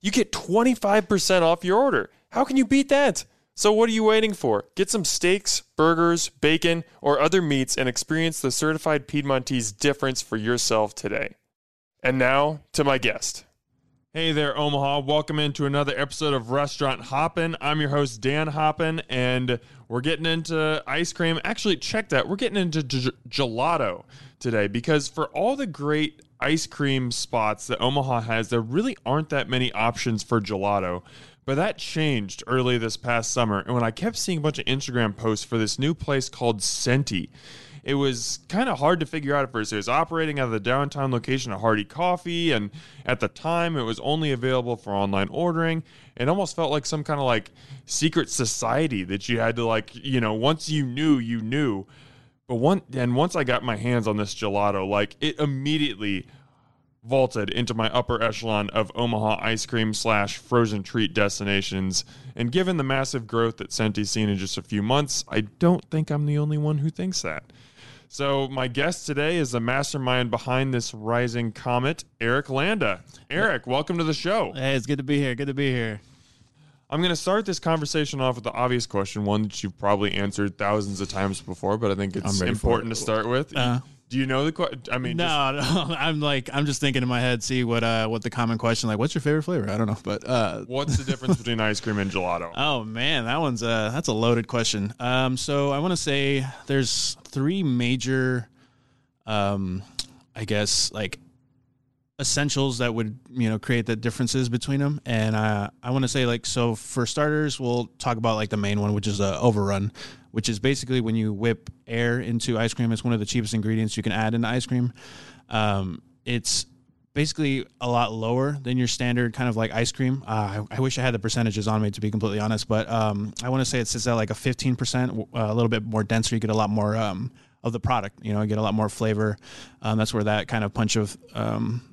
you get 25% off your order. How can you beat that? So, what are you waiting for? Get some steaks, burgers, bacon, or other meats and experience the certified Piedmontese difference for yourself today. And now to my guest. Hey there, Omaha. Welcome into another episode of Restaurant Hoppen. I'm your host, Dan Hoppen, and we're getting into ice cream. Actually, check that. We're getting into g- gelato today because for all the great ice cream spots that Omaha has, there really aren't that many options for gelato. But that changed early this past summer. And when I kept seeing a bunch of Instagram posts for this new place called Centi, it was kind of hard to figure out at first. It was operating out of the downtown location of Hardy Coffee, and at the time, it was only available for online ordering. It almost felt like some kind of like secret society that you had to like, you know, once you knew, you knew. But one and once I got my hands on this gelato, like it immediately vaulted into my upper echelon of Omaha ice cream slash frozen treat destinations. And given the massive growth that Centi's seen in just a few months, I don't think I'm the only one who thinks that. So my guest today is the mastermind behind this rising comet, Erick Landa. Erick, welcome to the show. Hey, it's good to be here. Good to be here. I'm going to start this conversation off with the obvious question, one that you've probably answered thousands of times before, but I think it's important to start with. Uh, do you know the question? I mean, no, just, no, I'm like, I'm just thinking in my head, see what, uh, what the common question, like, what's your favorite flavor? I don't know, but, uh, what's the difference between ice cream and gelato? Oh man, that one's, uh, that's a loaded question. Um, so I want to say there's three major, um, I guess, like essentials that would you know create the differences between them and uh, i want to say like so for starters we'll talk about like the main one which is a overrun which is basically when you whip air into ice cream it's one of the cheapest ingredients you can add into ice cream. Um, it's basically a lot lower than your standard kind of like ice cream. Uh, I, I, wish i had the percentages on me to be completely honest but um, i want to say it sits at like a 15% a little bit more denser. You get a lot more um, of the product you know you get a lot more flavor. Um, that's where that kind of punch of um,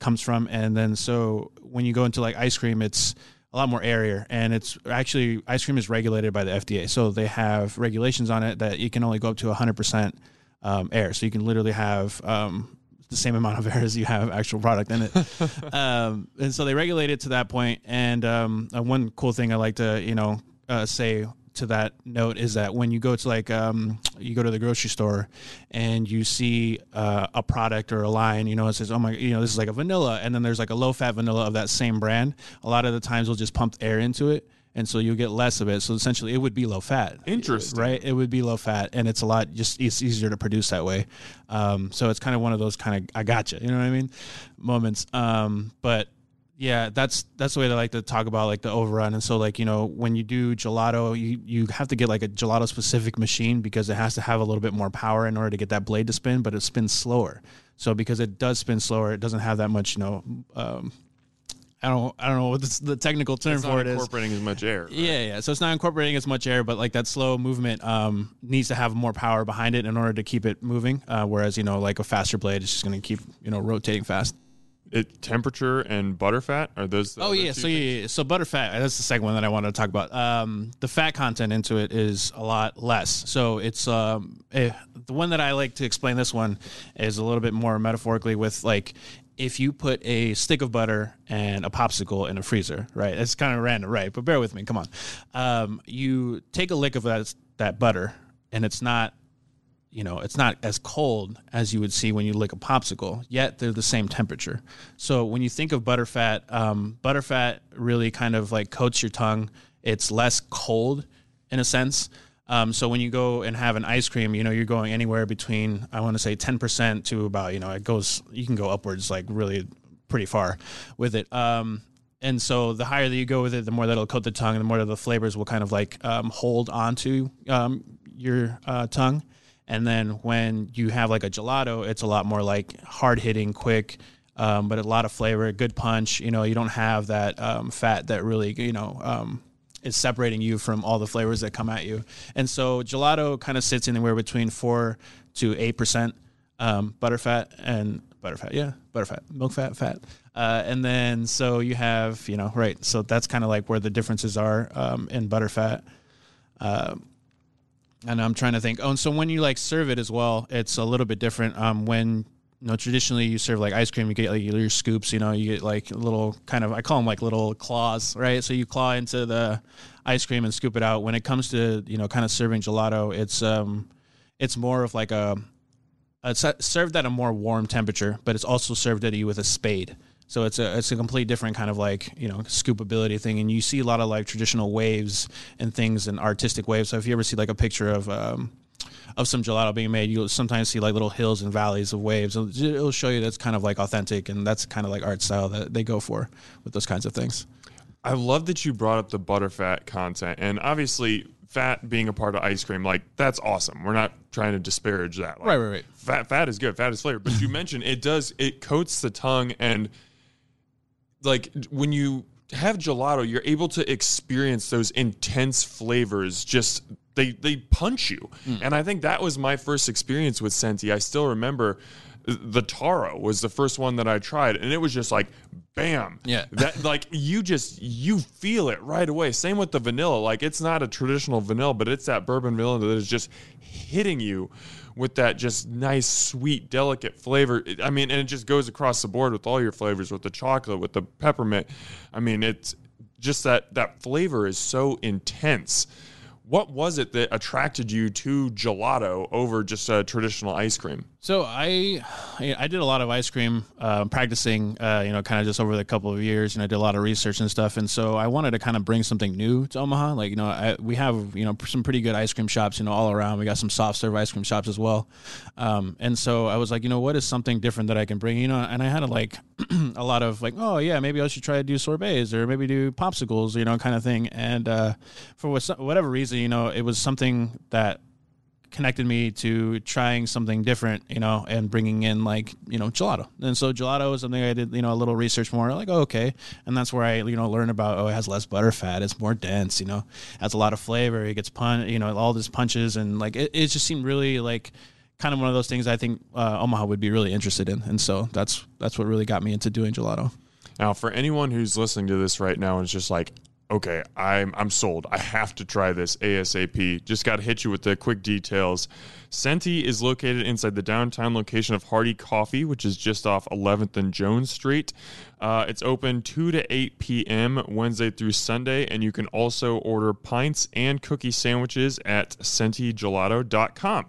comes from. And then so when you go into like ice cream, it's a lot more airier and it's actually ice cream is regulated by the FDA. So they have regulations on it that you can only go up to 100% um, air. So you can literally have um, the same amount of air as you have actual product in it. um, and so they regulate it to that point. And um, uh, one cool thing I like to, you know, uh, say to that note is that when you go to like um, you go to the grocery store and you see uh, a product or a line, you know, it says, "Oh my, you know, this is like a vanilla," and then there's like a low fat vanilla of that same brand. A lot of the times, we'll just pump air into it, and so you'll get less of it. So essentially, it would be low fat. Interesting, right? It would be low fat, and it's a lot just it's easier to produce that way. Um, so it's kind of one of those kind of I gotcha, you know what I mean, moments. Um, but yeah, that's that's the way they like to talk about like the overrun. And so like, you know, when you do gelato, you you have to get like a gelato specific machine because it has to have a little bit more power in order to get that blade to spin, but it spins slower. So because it does spin slower, it doesn't have that much, you know, um, I don't I don't know what the technical term it's for it is. Incorporating as much air. Right? Yeah, yeah. So it's not incorporating as much air, but like that slow movement um, needs to have more power behind it in order to keep it moving. Uh, whereas you know like a faster blade is just going to keep you know rotating fast it temperature and butterfat are those oh yeah so yeah, yeah so butterfat that's the second one that i wanted to talk about. Um, the fat content into it is a lot less. So it's um, eh, the one that i like to explain this one is a little bit more metaphorically with like if you put a stick of butter and a popsicle in a freezer right? It's kind of random right? But bear with me come on. Um, you take a lick of that that butter and it's not you know, it's not as cold as you would see when you lick a popsicle, yet they're the same temperature. So when you think of butterfat, um, butterfat really kind of like coats your tongue it's less cold in a sense. Um, so when you go and have an ice cream, you know, you're going anywhere between I want to say 10% to about, you know, it goes you can go upwards like really pretty far with it. Um, and so the higher that you go with it, the more that'll coat the tongue, and the more the flavors will kind of like um, hold onto um, your uh, tongue. And then when you have like a gelato, it's a lot more like hard hitting, quick, um, but a lot of flavor, good punch. You know, you don't have that um, fat that really, you know, um, is separating you from all the flavors that come at you. And so gelato kind of sits anywhere between four to eight percent um, butterfat and butterfat, yeah, butterfat, milk fat, fat. Uh, and then so you have, you know, right. So that's kind of like where the differences are um, in butterfat. Uh, and I'm trying to think. Oh, and so when you like serve it as well, it's a little bit different. Um, when you know traditionally you serve like ice cream, you get like your scoops. You know, you get like little kind of I call them like little claws, right? So you claw into the ice cream and scoop it out. When it comes to you know kind of serving gelato, it's um, it's more of like a it's served at a more warm temperature, but it's also served at you with a spade. So it's a it's a complete different kind of like you know scoopability thing, and you see a lot of like traditional waves and things and artistic waves. So if you ever see like a picture of um, of some gelato being made, you'll sometimes see like little hills and valleys of waves. It'll show you that's kind of like authentic, and that's kind of like art style that they go for with those kinds of things. I love that you brought up the butterfat content, and obviously fat being a part of ice cream, like that's awesome. We're not trying to disparage that. Like, right, right, right. Fat, fat is good. Fat is flavor. But you mentioned it does. It coats the tongue and like when you have gelato, you're able to experience those intense flavors. Just they they punch you, mm. and I think that was my first experience with Centi. I still remember the taro was the first one that I tried, and it was just like, bam, yeah. That like you just you feel it right away. Same with the vanilla. Like it's not a traditional vanilla, but it's that bourbon vanilla that is just hitting you with that just nice, sweet, delicate flavor. I mean, and it just goes across the board with all your flavors, with the chocolate, with the peppermint. I mean, it's just that that flavor is so intense what was it that attracted you to gelato over just a traditional ice cream? So I, I did a lot of ice cream uh, practicing, uh, you know, kind of just over the couple of years, and I did a lot of research and stuff. And so I wanted to kind of bring something new to Omaha. Like, you know, I, we have you know some pretty good ice cream shops, you know, all around. We got some soft serve ice cream shops as well. Um, and so I was like, you know, what is something different that I can bring? You know, and I had a, like a lot of like, oh yeah, maybe I should try to do sorbets or maybe do popsicles, you know, kind of thing. And uh, for whatever reason, you know, it was something that connected me to trying something different, you know, and bringing in like, you know, gelato. And so gelato is something I did, you know, a little research more like, oh, okay. And that's where I, you know, learned about, oh, it has less butter fat. It's more dense, you know, has a lot of flavor. It gets pun, you know, all these punches. And like, it, it just seemed really like kind of one of those things I think uh, Omaha would be really interested in. And so that's, that's what really got me into doing gelato. Now, for anyone who's listening to this right now and is just like, okay, I'm I'm sold. I have to try this ASAP. Just got to hit you with the quick details. Centi is located inside the downtown location of Hardy Coffee, which is just off 11th and Jones Street. Uh, it's open 2 to 8 p.m. Wednesday through Sunday, and you can also order pints and cookie sandwiches at centigelato.com.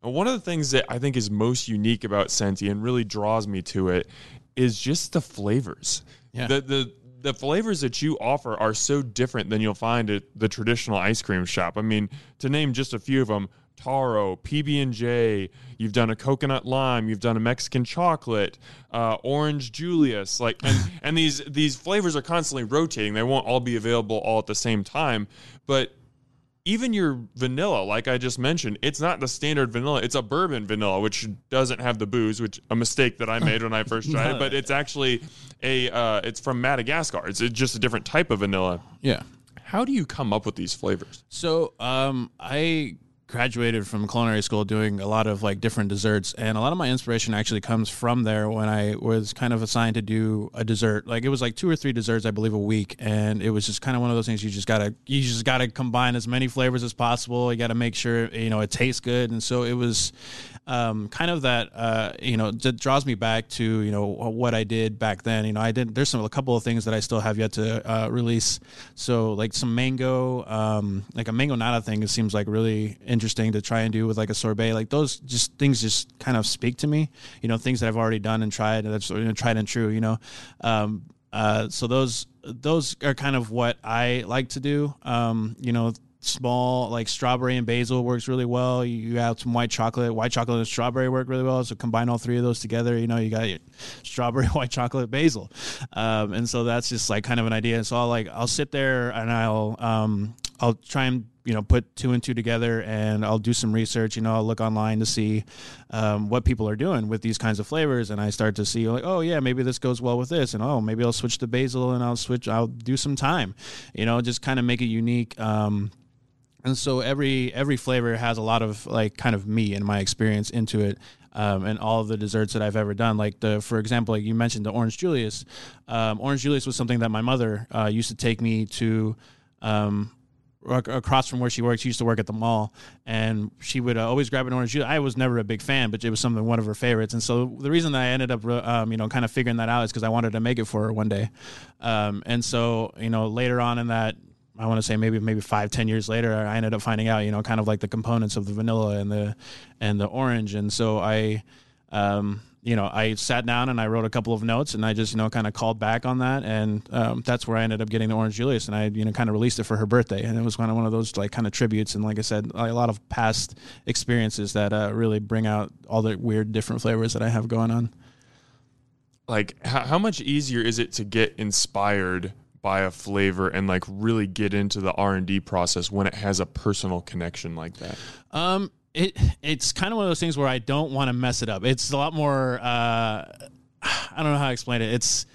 One of the things that I think is most unique about Centi and really draws me to it is just the flavors. Yeah. The the the flavors that you offer are so different than you'll find at the traditional ice cream shop. I mean, to name just a few of them, taro, PB and J. You've done a coconut lime. You've done a Mexican chocolate, uh, orange Julius. Like, and, and these these flavors are constantly rotating. They won't all be available all at the same time, but even your vanilla, like I just mentioned, it's not the standard vanilla. It's a bourbon vanilla, which doesn't have the booze, which a mistake that I made when I first tried it. But it's actually a uh, it's from Madagascar. It's just a different type of vanilla. Yeah. How do you come up with these flavors? So um, I graduated from culinary school doing a lot of like different desserts and a lot of my inspiration actually comes from there when i was kind of assigned to do a dessert like it was like two or three desserts i believe a week and it was just kind of one of those things you just gotta you just gotta combine as many flavors as possible you gotta make sure you know it tastes good and so it was um, kind of that uh, you know that draws me back to you know what I did back then. You know, I didn't. There's some a couple of things that I still have yet to uh, release. So like some mango, um, like a mango nata thing. It seems like really interesting to try and do with like a sorbet. Like those just things just kind of speak to me. You know, things that I've already done and tried. That's you know, tried and true. You know. Um, uh, so those those are kind of what I like to do. Um, you know, small like strawberry and basil works really well. You, add some white chocolate, white chocolate and strawberry work really well. So combine all three of those together. You know, you got your strawberry, white chocolate, basil, um, and so that's just like kind of an idea. And so I'll like I'll sit there and I'll um, I'll try and you know put two and two together and I'll do some research. You know, I'll look online to see um, what people are doing with these kinds of flavors, and I start to see like, oh yeah, maybe this goes well with this, and oh maybe I'll switch to basil and I'll switch. I'll do some thyme. You know, just kind of make it unique. Um, and so every every flavor has a lot of like kind of me and my experience into it um, and all of the desserts that I've ever done. Like the, for example, like you mentioned the Orange Julius. Um, Orange Julius was something that my mother uh, used to take me to. Um, across from where she worked, she used to work at the mall, and she would uh, always grab an orange juice. I was never a big fan, but it was something one of her favorites. And so the reason that I ended up, um, you know, kind of figuring that out is because I wanted to make it for her one day. Um, and so you know, later on in that I want to say maybe maybe five ten years later, I ended up finding out, you know, kind of like the components of the vanilla and the and the orange, and so I, um, you know, I sat down and I wrote a couple of notes, and I just you know kind of called back on that, and um, that's where I ended up getting the Orange Julius, and I you know kind of released it for her birthday, and it was kind of one of those like kind of tributes, and like I said, a lot of past experiences that uh, really bring out all the weird different flavors that I have going on. Like, how, how much easier is it to get inspired by a flavor and like really get into the R&D process when it has a personal connection like that? Um it it's kind of one of those things where I don't want to mess it up. It's a lot more uh I don't know how to explain it. It's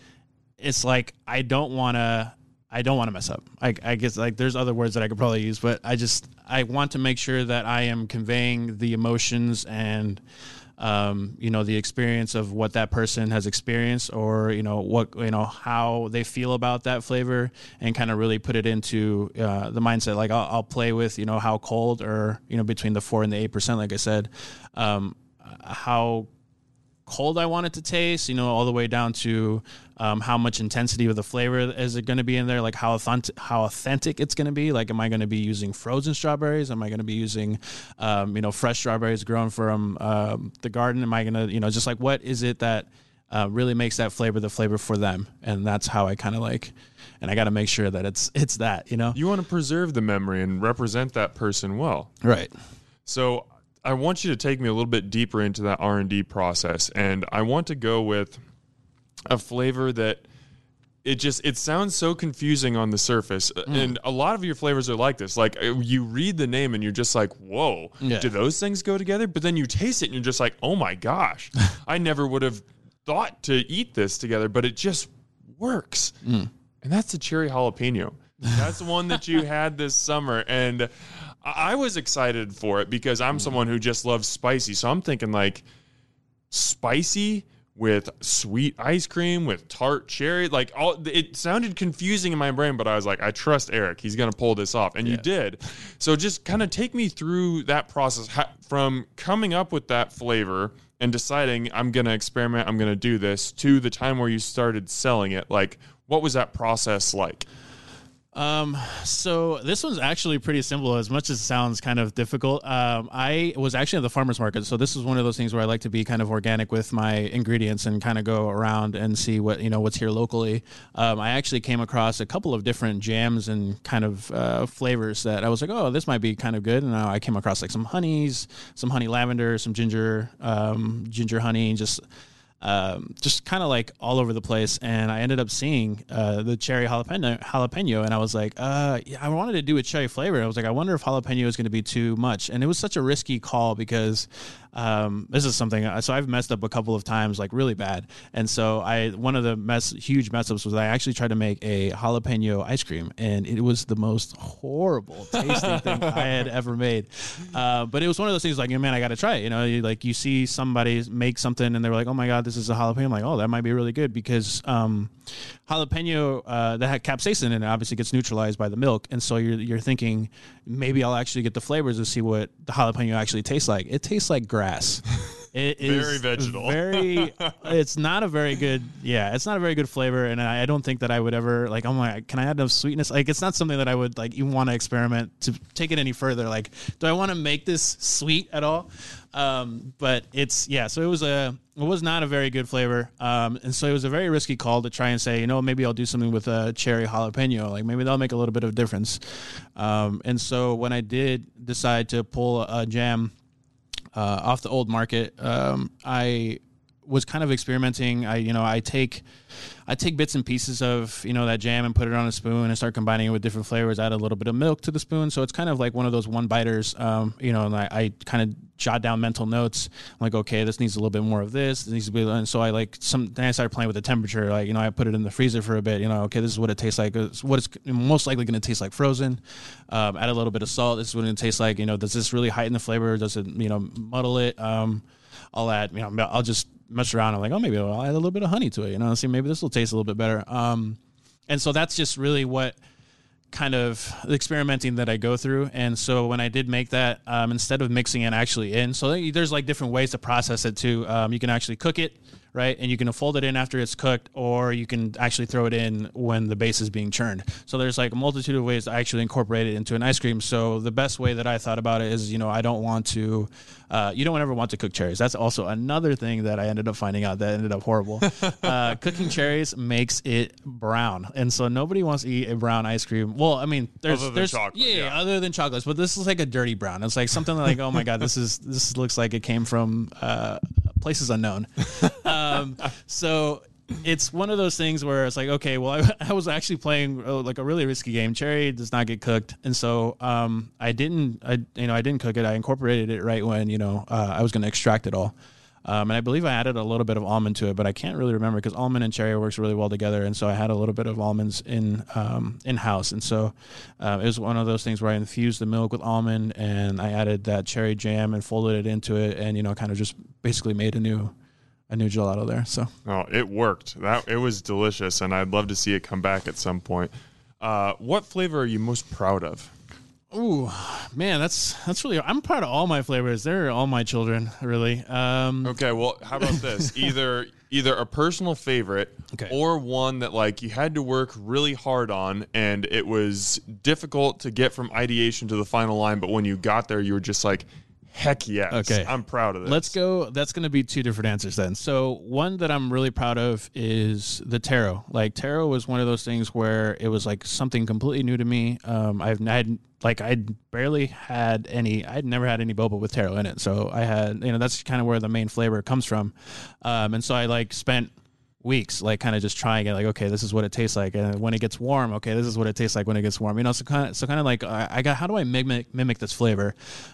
it's like I don't want to I don't want to mess up. I, I guess like there's other words that I could probably use, but I just I want to make sure that I am conveying the emotions and um, you know the experience of what that person has experienced or you know what you know how they feel about that flavor and kind of really put it into uh, the mindset. Like I'll, I'll, play with you know how cold or you know between the four and the eight percent like i said um, how cold I want it to taste, you know, all the way down to um, how much intensity of the flavor is it going to be in there, like how authentic, how authentic it's going to be. Like, am I going to be using frozen strawberries? Am I going to be using, um, you know, fresh strawberries grown from um, the garden? Am I going to, you know, just like what is it that uh, really makes that flavor the flavor for them? And that's how I kind of like, and I got to make sure that it's it's that, you know. You want to preserve the memory and represent that person well, right? So I want you to take me a little bit deeper into that R and D process, and I want to go with a flavor that it just it sounds so confusing on the surface mm. and a lot of your flavors are like this like uh, you read the name and you're just like whoa yeah. do those things go together but then you taste it and you're just like oh my gosh i never would have thought to eat this together but it just works mm. and that's the cherry jalapeno that's the one that you had this summer and I was excited for it because I'm mm. someone who just loves spicy. So I'm thinking like spicy with sweet ice cream with tart cherry like all it sounded confusing in my brain but i was like i trust erick he's going to pull this off and yeah. you did so just kind of take me through that process from coming up with that flavor and deciding i'm going to experiment i'm going to do this to the time where you started selling it like what was that process like um, so this one's actually pretty simple, as much as it sounds kind of difficult. Um, I was actually at the farmer's market, so this is one of those things where I like to be kind of organic with my ingredients and kind of go around and see what you know what's here locally. Um, I actually came across a couple of different jams and kind of uh, flavors that I was like, oh, this might be kind of good. And I came across like some honeys, some honey lavender, some ginger, um, ginger honey, and just um, just kind of like all over the place. And I ended up seeing uh, the cherry jalapeno, jalapeno, and I was like, uh, yeah, I wanted to do a cherry flavor. I was like, I wonder if jalapeno is going to be too much. And it was such a risky call because um, this is something. Uh, so I've messed up a couple of times, like really bad. And so I one of the mess huge mess ups was I actually tried to make a jalapeno ice cream, and it was the most horrible tasting thing I had ever made. Uh, but it was one of those things like, man, I got to try it. You know, you, like you see somebody make something, and they're like, oh my god, this is a jalapeno. I'm like, oh, that might be really good because um, jalapeno uh, that had capsaicin in it obviously gets neutralized by the milk, and so you're you're thinking maybe I'll actually get the flavors to see what the jalapeno actually tastes like. It tastes like grass. It is Very vegetal. Very. it's not a very good. Yeah, it's not a very good flavor, and I, I don't think that I would ever like. Oh my, can I add no sweetness? Like, it's not something that I would like even want to experiment to take it any further. Like, do I want to make this sweet at all? Um, but it's yeah. So it was a. It was not a very good flavor, um, and so it was a very risky call to try and say, you know, maybe I'll do something with a cherry jalapeno. Like maybe that'll make a little bit of difference. Um, and so when I did decide to pull a jam uh, off the old market, um, I was kind of experimenting. I you know I take I take bits and pieces of you know that jam and put it on a spoon and start combining it with different flavors. Add a little bit of milk to the spoon, so it's kind of like one of those one biters. Um, you know, and I, I kind of jot down mental notes. I'm like, okay, this needs a little bit more of this. This needs to be, and so I like some. Then I started playing with the temperature. Like you know, I put it in the freezer for a bit. You know, okay, this is what it tastes like. It's what it's most likely going to taste like frozen. Um, add a little bit of salt. This is what it tastes like. You know, does this really heighten the flavor? Does it you know muddle it? Um, add, you know, I'll just mess around. I'm like, oh, maybe I'll add a little bit of honey to it. You know, see, maybe this will taste a little bit better. Um, and so that's just really what kind of experimenting that I go through. And so when I did make that, um, instead of mixing it actually in, so there's like different ways to process it too. Um, you can actually cook it right? And you can fold it in after it's cooked, or you can actually throw it in when the base is being churned. So there's like a multitude of ways to actually incorporate it into an ice cream. So the best way that I thought about it is, you know, I don't want to, uh, you don't ever want to cook cherries. That's also another thing that I ended up finding out that ended up horrible. uh, cooking cherries makes it brown, and so nobody wants to eat a brown ice cream. Well, I mean, there's there's chocolate, yeah, yeah. other than chocolates, but this is like a dirty brown. It's like something like, oh my god, this is this looks like it came from uh, places unknown. um, so it's one of those things where it's like, okay, well, I, I was actually playing uh, like a really risky game. Cherry does not get cooked, and so um, I didn't, I you know, I didn't cook it. I incorporated it right when you know uh, I was going to extract it all. Um, and I believe I added a little bit of almond to it, but I can't really remember because almond and cherry works really well together. And so I had a little bit of almonds in um, in house, and so um, it was one of those things where I infused the milk with almond, and I added that cherry jam and folded it into it, and you know, kind of just basically made a new a new gelato there. So Oh, it worked. That it was delicious, and I'd love to see it come back at some point. Uh, what flavor are you most proud of? Oh man, that's that's really. I'm proud of all my flavors. They're all my children, really. Um, Okay, well, how about this? Either either a personal favorite Okay. or one that like you had to work really hard on and it was difficult to get from ideation to the final line, but when you got there you were just like heck yes. Okay. I'm proud of this. Let's go. That's going to be two different answers then. So one that I'm really proud of is the taro. Like taro was one of those things where it was like something completely new to me. Um, I've had like I'd barely had any. I'd never had any boba with taro in it. So I had you know that's kind of where the main flavor comes from. Um, and so I like spent weeks like kind of just trying it like okay this is what it tastes like and when it gets warm okay this is what it tastes like when it gets warm you know so kind of so kind of like I, I got how do I mimic mimic this flavor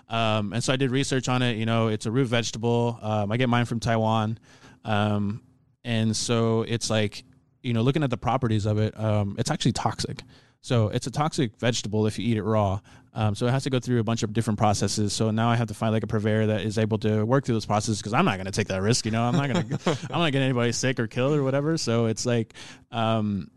um, and so I did research on it you know it's a root vegetable um, I get mine from Taiwan um, and so it's like you know looking at the properties of it um, it's actually toxic so it's a toxic vegetable if you eat it raw. Um, so it has to go through a bunch of different processes. So now I have to find like a purveyor that is able to work through those processes because I'm not going to take that risk. You know, I'm not going to, I'm not getting anybody sick or killed or whatever. So it's like, um,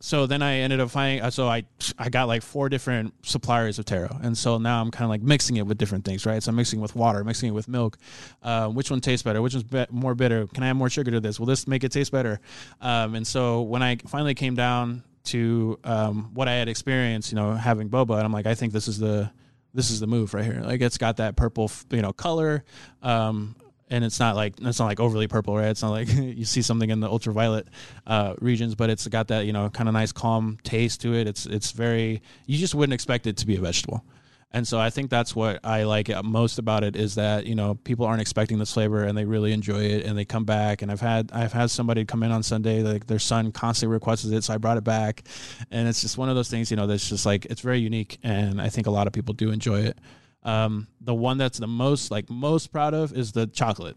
so then I ended up finding. uh, So I I got like four different suppliers of taro, and so now I'm kind of like mixing it with different things, right? So I'm mixing with water, mixing it with milk. Uh, which one tastes better? Which one's be- more bitter? Can I add more sugar to this? Will this make it taste better? Um, and so when I finally came down to um, what I had experienced, you know, having boba, and I'm like, I think this is the this is the move right here. Like it's got that purple, you know, color. Um, and it's not like it's not like overly purple, right? It's not like you see something in the ultraviolet uh, regions, but it's got that you know kind of nice calm taste to it. It's it's very you just wouldn't expect it to be a vegetable, and so I think that's what I like most about it is that you know people aren't expecting this flavor and they really enjoy it and they come back. And I've had I've had somebody come in on Sunday like their son constantly requested it, so I brought it back, and it's just one of those things you know that's just like it's very unique, and I think a lot of people do enjoy it. Um, the one that's the most like most proud of is the chocolate,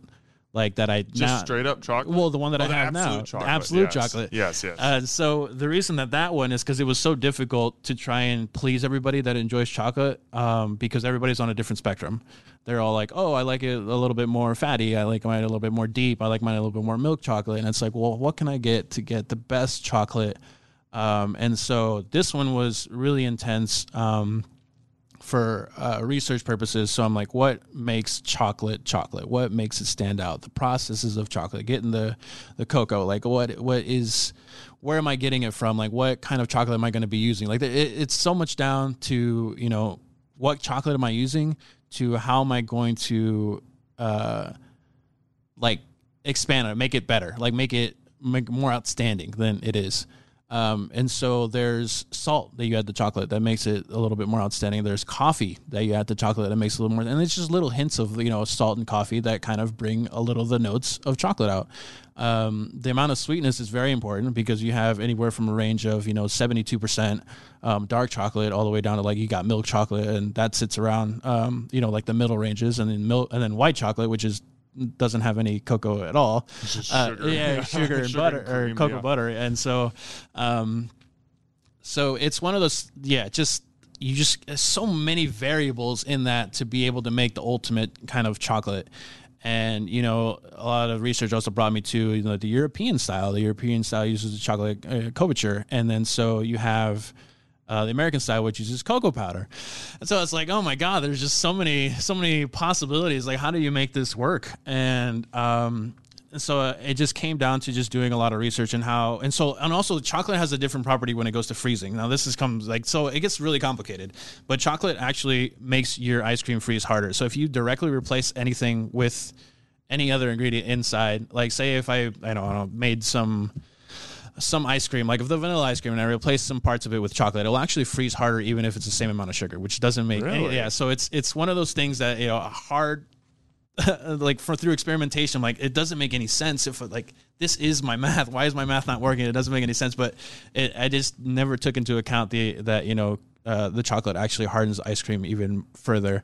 like that I just now- straight up chocolate. Well, the one that Oh, I have now, absolute the chocolate, absolute yes. chocolate. Yes, yes. Uh, so the reason that that one is because it was so difficult to try and please everybody that enjoys chocolate, um, because everybody's on a different spectrum. They're all like, "Oh, I like it a little bit more fatty. I like mine a little bit more deep. I like mine a little bit more milk chocolate." And it's like, well, what can I get to get the best chocolate? Um, and so this one was really intense. Um, for uh, research purposes. So I'm like, what makes chocolate chocolate? What makes it stand out? The processes of chocolate, getting the the cocoa, like what what is where am I getting it from? Like what kind of chocolate am I going to be using? Like it, it's so much down to you know what chocolate am I using to how am I going to uh like expand it, make it better, like make it make more outstanding than it is. Um, and so there's salt that you add to chocolate that makes it a little bit more outstanding. There's coffee that you add to chocolate that makes a little more, and it's just little hints of you know salt and coffee that kind of bring a little the notes of chocolate out. Um, the amount of sweetness is very important because you have anywhere from a range of you know 72 percent um, dark chocolate all the way down to like you got milk chocolate and that sits around um, you know like the middle ranges and then milk and then white chocolate which is doesn't have any cocoa at all. Uh, yeah, sugar and Sugar butter and or cocoa yeah. butter, and so, um, so it's one of those. Yeah, just you just so many variables in that to be able to make the ultimate kind of chocolate. And you know, a lot of research also brought me to you know the European style. The European style uses the chocolate uh, couverture, and then so you have uh, the American style, which uses cocoa powder. And so it's like, oh my god, there's just so many, so many possibilities. Like, how do you make this work? And um, so uh, it just came down to just doing a lot of research and how, and so, and also, chocolate has a different property when it goes to freezing. Now, this is comes like so, it gets really complicated. But chocolate actually makes your ice cream freeze harder. So if you directly replace anything with any other ingredient inside, like say if I, I don't know, made some some ice cream, like if the vanilla ice cream, and I replace some parts of it with chocolate, it'll actually freeze harder, even if it's the same amount of sugar, which doesn't make any. Really? Yeah, so it's it's one of those things that you know a hard. like for through experimentation, like it doesn't make any sense if like this is my math. Why is my math not working? It doesn't make any sense. But it, I just never took into account the that you know uh, the chocolate actually hardens ice cream even further.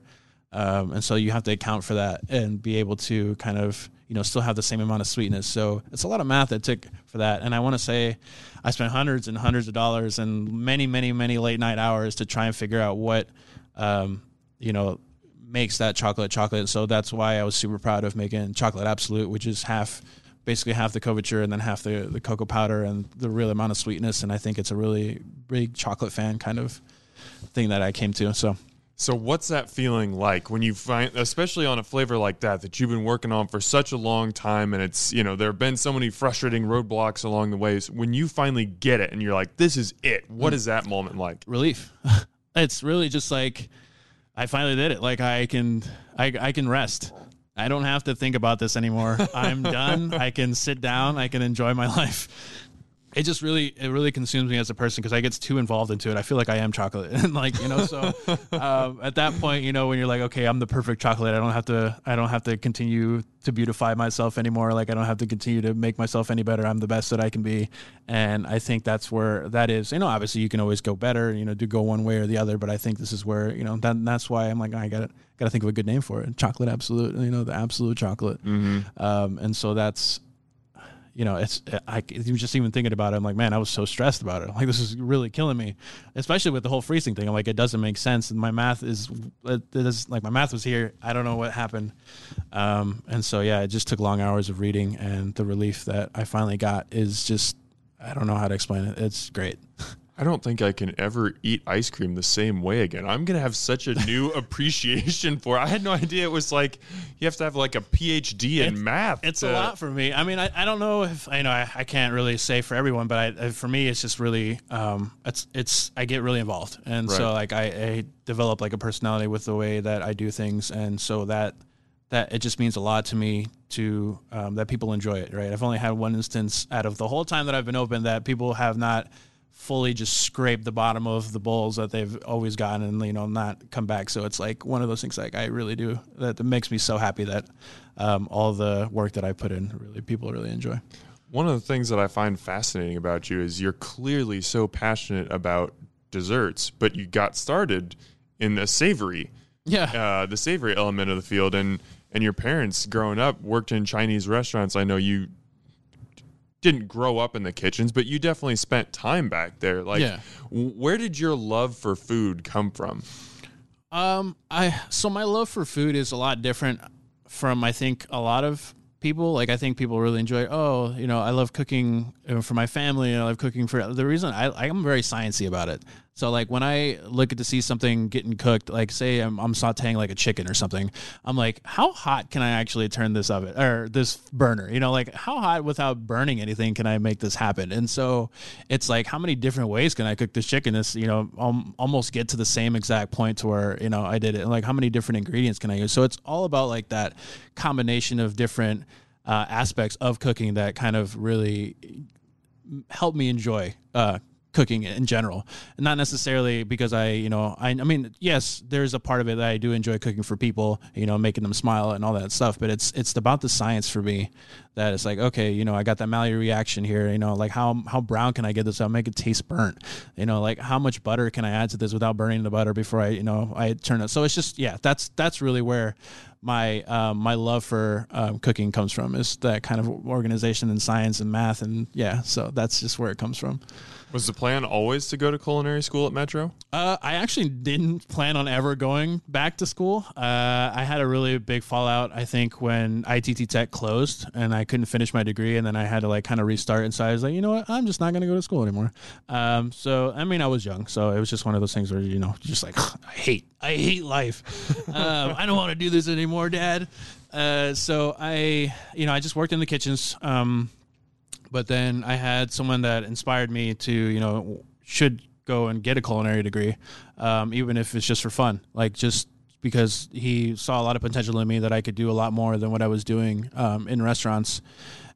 Um, and so you have to account for that and be able to kind of you know still have the same amount of sweetness. So it's a lot of math that took for that. And I want to say I spent hundreds and hundreds of dollars and many many many late night hours to try and figure out what um, you know makes that chocolate chocolate. So that's why I was super proud of making chocolate absolute, which is half basically half the couverture and then half the the cocoa powder and the real amount of sweetness. And I think it's a really big chocolate fan kind of thing that I came to. So. So what's that feeling like when you find, especially on a flavor like that that you've been working on for such a long time, and it's you know there have been so many frustrating roadblocks along the ways. When you finally get it and you're like, this is it. Mm. What is that moment like? relief. it's really just like I finally did it. Like I can I I can rest. I don't have to think about this anymore. I'm done. I can sit down. I can enjoy my life. It just really it really consumes me as a person because I get too involved into it. I feel like I am chocolate, and like you know, so um, at that point, you know, when you're like, okay, I'm the perfect chocolate. I don't have to. I don't have to continue to beautify myself anymore. Like I don't have to continue to make myself any better. I'm the best that I can be, and I think that's where that is. You know, obviously you can always go better. You know, do go one way or the other, but I think this is where you know that that's why I'm like I got to got to think of a good name for it. Chocolate absolute. You know, the absolute chocolate. Um, and so that's you know, it's I even just even thinking about it. I'm like, man, I was so stressed about it. I'm like, this is really killing me, especially with the whole freezing thing. I'm like, it doesn't make sense. And my math is, it is like my math was here. I don't know what happened. Um, and so yeah, it just took long hours of reading, and the relief that I finally got is just, I don't know how to explain it. It's great. I don't think I can ever eat ice cream the same way again. I'm gonna have such a new appreciation for. it. I had no idea it was like you have to have like a PhD in It's- math. It's to- a lot for me. I mean, I, I don't know if I know I, I can't really say for everyone, but I, for me, it's just really um, it's it's I get really involved, and so like I, I develop like a personality with the way that I do things, and so that that it just means a lot to me to um, that people enjoy it. Right? I've only had one instance out of the whole time that I've been open that people have not fully just scrape the bottom of the bowls that they've always gotten and you know not come back. So it's like one of those things like i really do that makes me so happy that um, all the work that i put in really people really enjoy. One of the things that I find fascinating about you is you're clearly so passionate about desserts, but you got started in the savory, yeah. uh, the savory element of the field, and and your parents growing up worked in Chinese restaurants. I know you didn't grow up in the kitchens, but you definitely spent time back there. Like, Yeah. where did your love for food come from? Um, I so my love for food is a lot different from I think a lot of people. Like I think people really enjoy. Oh, you know, I love cooking for my family. and I love cooking for the reason I I'm very sciencey about it. So like when I look at to see something getting cooked, like say I'm, I'm sautéing like a chicken or something, I'm like, how hot can I actually turn this oven or this burner? You know, like how hot without burning anything can I make this happen? And so it's like, how many different ways can I cook this chicken? This you know um, almost get to the same exact point to where you know I did it. And like how many different ingredients can I use? So it's all about like that combination of different uh, aspects of cooking that kind of really help me enjoy uh, cooking in general. Not necessarily because i you know I, I mean yes there's a part of it that i do enjoy cooking for people you know making them smile and all that stuff but it's it's about the science for me that it's like okay you know i got that maillard reaction here you know like how how brown can i get this? Out make it taste burnt. You know like how much butter can i add to this without burning the butter before i you know i turn it? So it's just yeah that's that's really where my um, my love for um, cooking comes from is that kind of organization and science and math and yeah so that's just where it comes from was the plan always to go to culinary school at Metro? Uh, I actually didn't plan on ever going back to school. Uh, I had a really big fallout, I think, when ITT Tech closed and I couldn't finish my degree, and then I had to like kind of restart. And so I was like, you know what, I'm just not going to go to school anymore. Um, so I mean, I was young, so it was just one of those things where you know, just like I hate, I hate life. um, I don't want to do this anymore, Dad. Uh, so I, you know, I just worked in the kitchens. Um, but then I had someone that inspired me to, you know, should go and get a culinary degree, um, even if it's just for fun, like just because he saw a lot of potential in me that I could do a lot more than what I was doing um, in restaurants.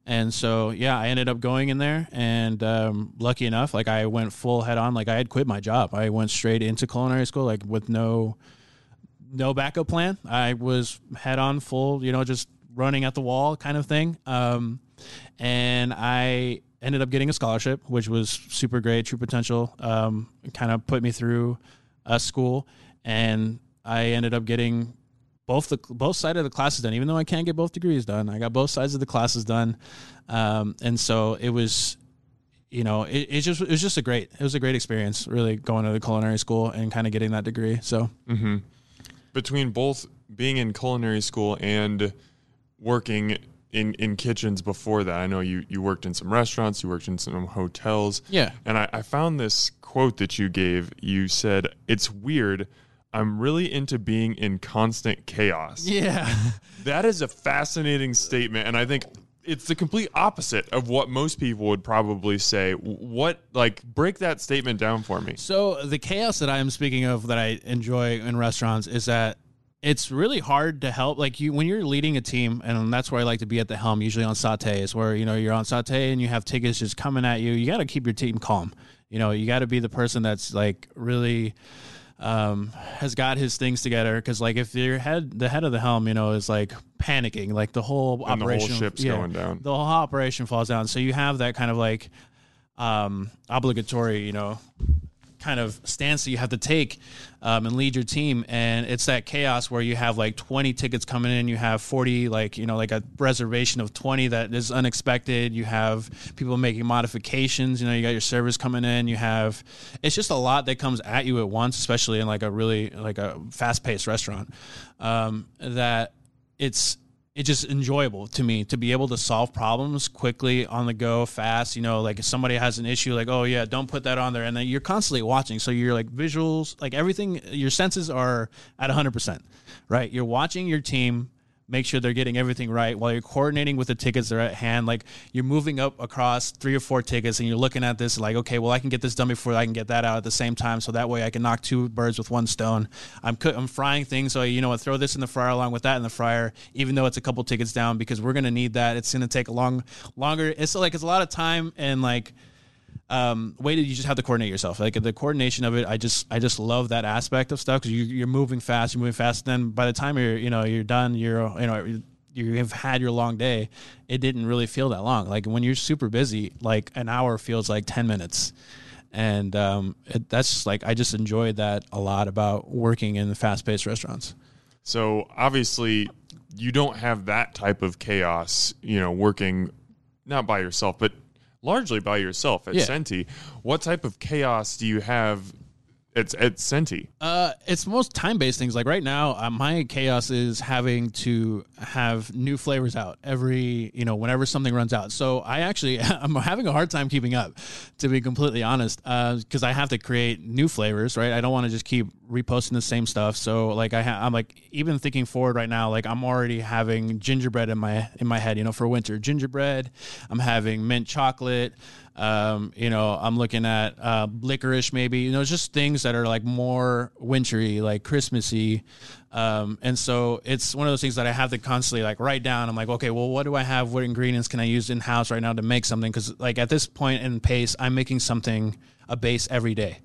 And so, yeah, I ended up going in there, and um, lucky enough, like I went full head on. Like I had quit my job. I went straight into culinary school, like with no no backup plan. I was head on full, you know, just running at the wall kind of thing. Um, and I ended up getting a scholarship, which was super great. True Potential um, kind of put me through a school, and I ended up getting both the both sides of the classes done. Even though I can't get both degrees done, I got both sides of the classes done, um, and so it was. You know, it, it just it was just a great it was a great experience, really going to the culinary school and kind of getting that degree. So, mm-hmm. between both being in culinary school and working in in kitchens before that. I know you you worked in some restaurants, you worked in some hotels. Yeah. And I, I found this quote that you gave. You said, It's weird. I'm really into being in constant chaos. Yeah. that is a fascinating statement. And I think it's the complete opposite of what most people would probably say. What, like, break that statement down for me. So, the chaos that I am speaking of that I enjoy in restaurants is that it's really hard to help like you when you're leading a team and that's where i like to be at the helm usually on sauté is where you know you're on sauté and you have tickets just coming at you. You got to keep your team calm. You know you got to be the person that's like really um, has got his things together because like if your head the head of the helm you know is like panicking like the whole and operation the whole ship's yeah, going down. the whole operation falls down. So you have that kind of like um, obligatory you know kind of stance that you have to take um, and lead your team. And it's that chaos where you have like 20 tickets coming in, you have 40, like, you know, like a reservation of 20 that is unexpected. You have people making modifications, you know, you got your servers coming in, you have, it's just a lot that comes at you at once, especially in like a really, like a fast paced restaurant. Um, that it's, it's just enjoyable to me to be able to solve problems quickly on the go fast you know like if somebody has an issue like oh yeah don't put that on there and then you're constantly watching. So you're like visuals like everything your senses are at 100% right? You're watching your team make sure they're getting everything right while you're coordinating with the tickets that are at hand. Like you're moving up across three or four tickets and you're looking at this like, okay, well, I can get this done before I can get that out at the same time. So that way I can knock two birds with one stone. I'm, co- I'm frying things. So, you know what, throw this in the fryer along with that in the fryer, even though it's a couple tickets down because we're going to need that. It's going to take a long, longer. It's like, it's a lot of time and like, um, way that you just have to coordinate yourself. Like the coordination of it, I just I just love that aspect of stuff because you, you're moving fast, you're moving fast. Then by the time you're you know you're done, you're you know you have had your long day. It didn't really feel that long. Like when you're super busy, like an hour feels like ten minutes. And um, it, that's just like I just enjoyed that a lot about working in fast-paced restaurants. So obviously, you don't have that type of chaos, you know, working not by yourself, but largely by yourself at Yeah. Centi. What type of chaos do you have it's it's centi. Uh, it's most time based things. Like right now, uh, my chaos is having to have new flavors out every, you know, whenever something runs out. So I actually, I'm having a hard time keeping up, to be completely honest, because uh, I have to create new flavors, right? I don't want to just keep reposting the same stuff. So like I, ha- I'm like even thinking forward right now, like I'm already having gingerbread in my in my head, you know, for winter gingerbread. I'm having mint chocolate. Um, you know, I'm looking at uh, licorice, maybe. You know, just things that are like more wintry, like Christmassy. Um, and so it's one of those things that I have to constantly like write down. I'm like, okay, well, what do I have? What ingredients can I use in house right now to make something? Because like at this point in pace, I'm making something a base every day.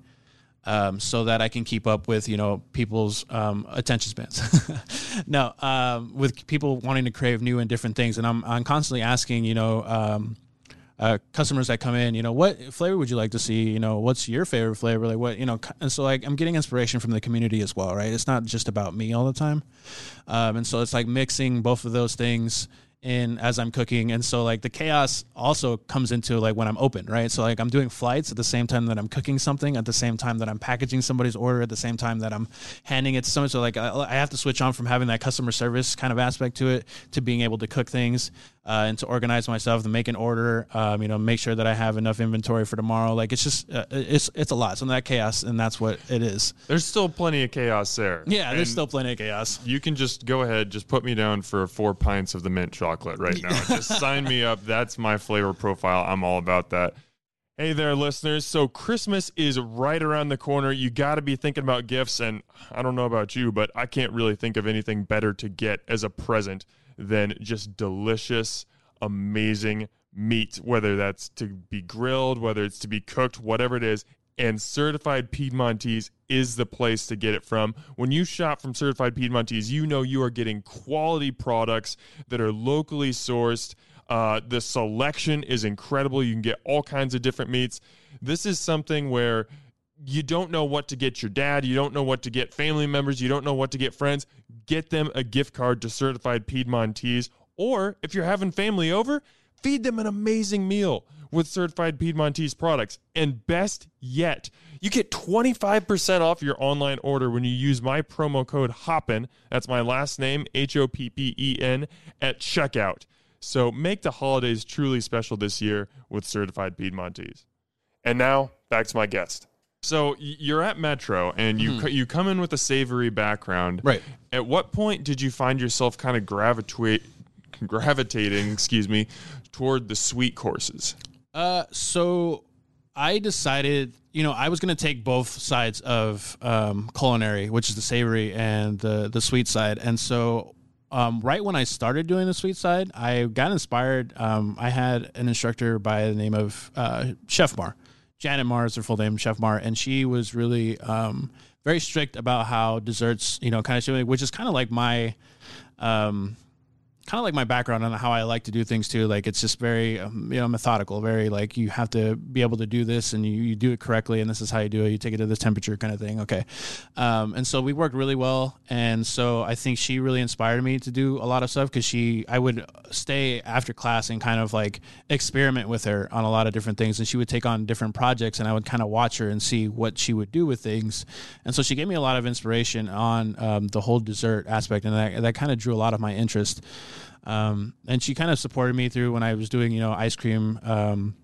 Um, so that I can keep up with you know people's um, attention spans. no, um, with people wanting to crave new and different things, and I'm I'm constantly asking you know um, uh, customers that come in, you know, what flavor would you like to see? You know, what's your favorite flavor? Like what, you know, and so like I'm getting inspiration from the community as well, right? It's not just about me all the time. Um, and so it's like mixing both of those things in as I'm cooking. And so like the chaos also comes into like when I'm open, right? So like I'm doing flights at the same time that I'm cooking something, at the same time that I'm packaging somebody's order, at the same time that I'm handing it to someone. So like I, I have to switch on from having that customer service kind of aspect to it to being able to cook things uh, and to organize myself, to make an order, um, you know, make sure that I have enough inventory for tomorrow. Like it's just uh, it's it's a lot. So that chaos, and that's what it is. There's still plenty of chaos there. Yeah, there's still plenty of chaos. You can just go ahead, just put me down for four pints of the mint chocolate right now. just sign me up. That's my flavor profile. I'm all about that. Hey there, listeners. So, Christmas is right around the corner. You got to be thinking about gifts. And I don't know about you, but I can't really think of anything better to get as a present than just delicious, amazing meat, whether that's to be grilled, whether it's to be cooked, whatever it is. And Certified Piedmontese is the place to get it from. When you shop from Certified Piedmontese, you know you are getting quality products that are locally sourced. Uh, the selection is incredible. You can get all kinds of different meats. This is something where you don't know what to get your dad, you don't know what to get family members, you don't know what to get friends, get them a gift card to Certified Piedmontese. Or if you're having family over, feed them an amazing meal with Certified Piedmontese products. And best yet, you get 25% off your online order when you use my promo code HOPPEN. That's my last name, H O P P E N, at checkout. So make the holidays truly special this year with Certified Piedmontese. And now, back to my guest. So you're at Metro and you mm-hmm. you come in with a savory background. Right. At what point did you find yourself kind of gravitate gravitating, excuse me, toward the sweet courses? Uh so I decided, you know, I was going to take both sides of um, culinary, which is the savory and the the sweet side. And so um, right when I started doing the sweet side, I got inspired. Um, I had an instructor by the name of uh, Chef Mar Janet Mars, her full name, Chef Mar, and she was really um, very strict about how desserts, you know, kind of which is kind of like my um, kind of like my background on how I like to do things too. Like it's just very, um, you know, methodical, very like you have to be able to do this and you, you do it correctly. And this is how you do it. You take it to this temperature kind of thing. Okay. Um, and so we worked really well. And so I think she really inspired me to do a lot of stuff because she, I would stay after class and kind of like experiment with her on a lot of different things. And she would take on different projects and I would kind of watch her and see what she would do with things. And so she gave me a lot of inspiration on um, the whole dessert aspect. And that, that kind of drew a lot of my interest. Um, and she kind of supported me through when I was doing, you know, ice cream. Um,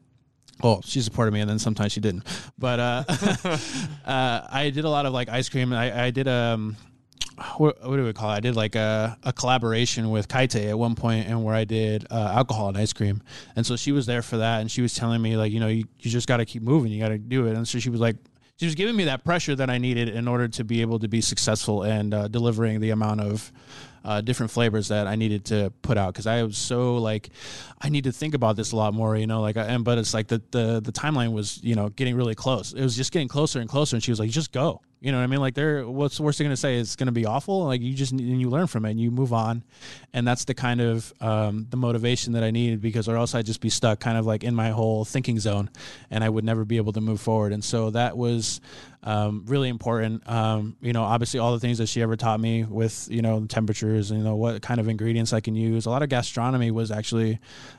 well, she supported me, and then sometimes she didn't. But uh, uh, I did a lot of like ice cream. I, I did um, what, what, do we call it? I did like a, a collaboration with Kaite at one point, and where I did uh, alcohol and ice cream. And so she was there for that, and she was telling me like, you know, you, you just got to keep moving, you got to do it. And so she was like, she was giving me that pressure that I needed in order to be able to be successful and uh, delivering the amount of uh, different flavors that I needed to put out because I was so like I need to think about this a lot more, you know. Like, I, and but it's like the the the timeline was you know getting really close. It was just getting closer and closer, and she was like, "Just go." You know what I mean? Like, they're what's the worst they're gonna say? It's gonna be awful. Like, you just and you learn from it and you move on, and that's the kind of um, the motivation that I needed because or else I'd just be stuck kind of like in my whole thinking zone, and I would never be able to move forward. And so that was um, really important. Um, you know, obviously all the things that she ever taught me with you know temperatures, and, you know what kind of ingredients I can use. A lot of gastronomy was actually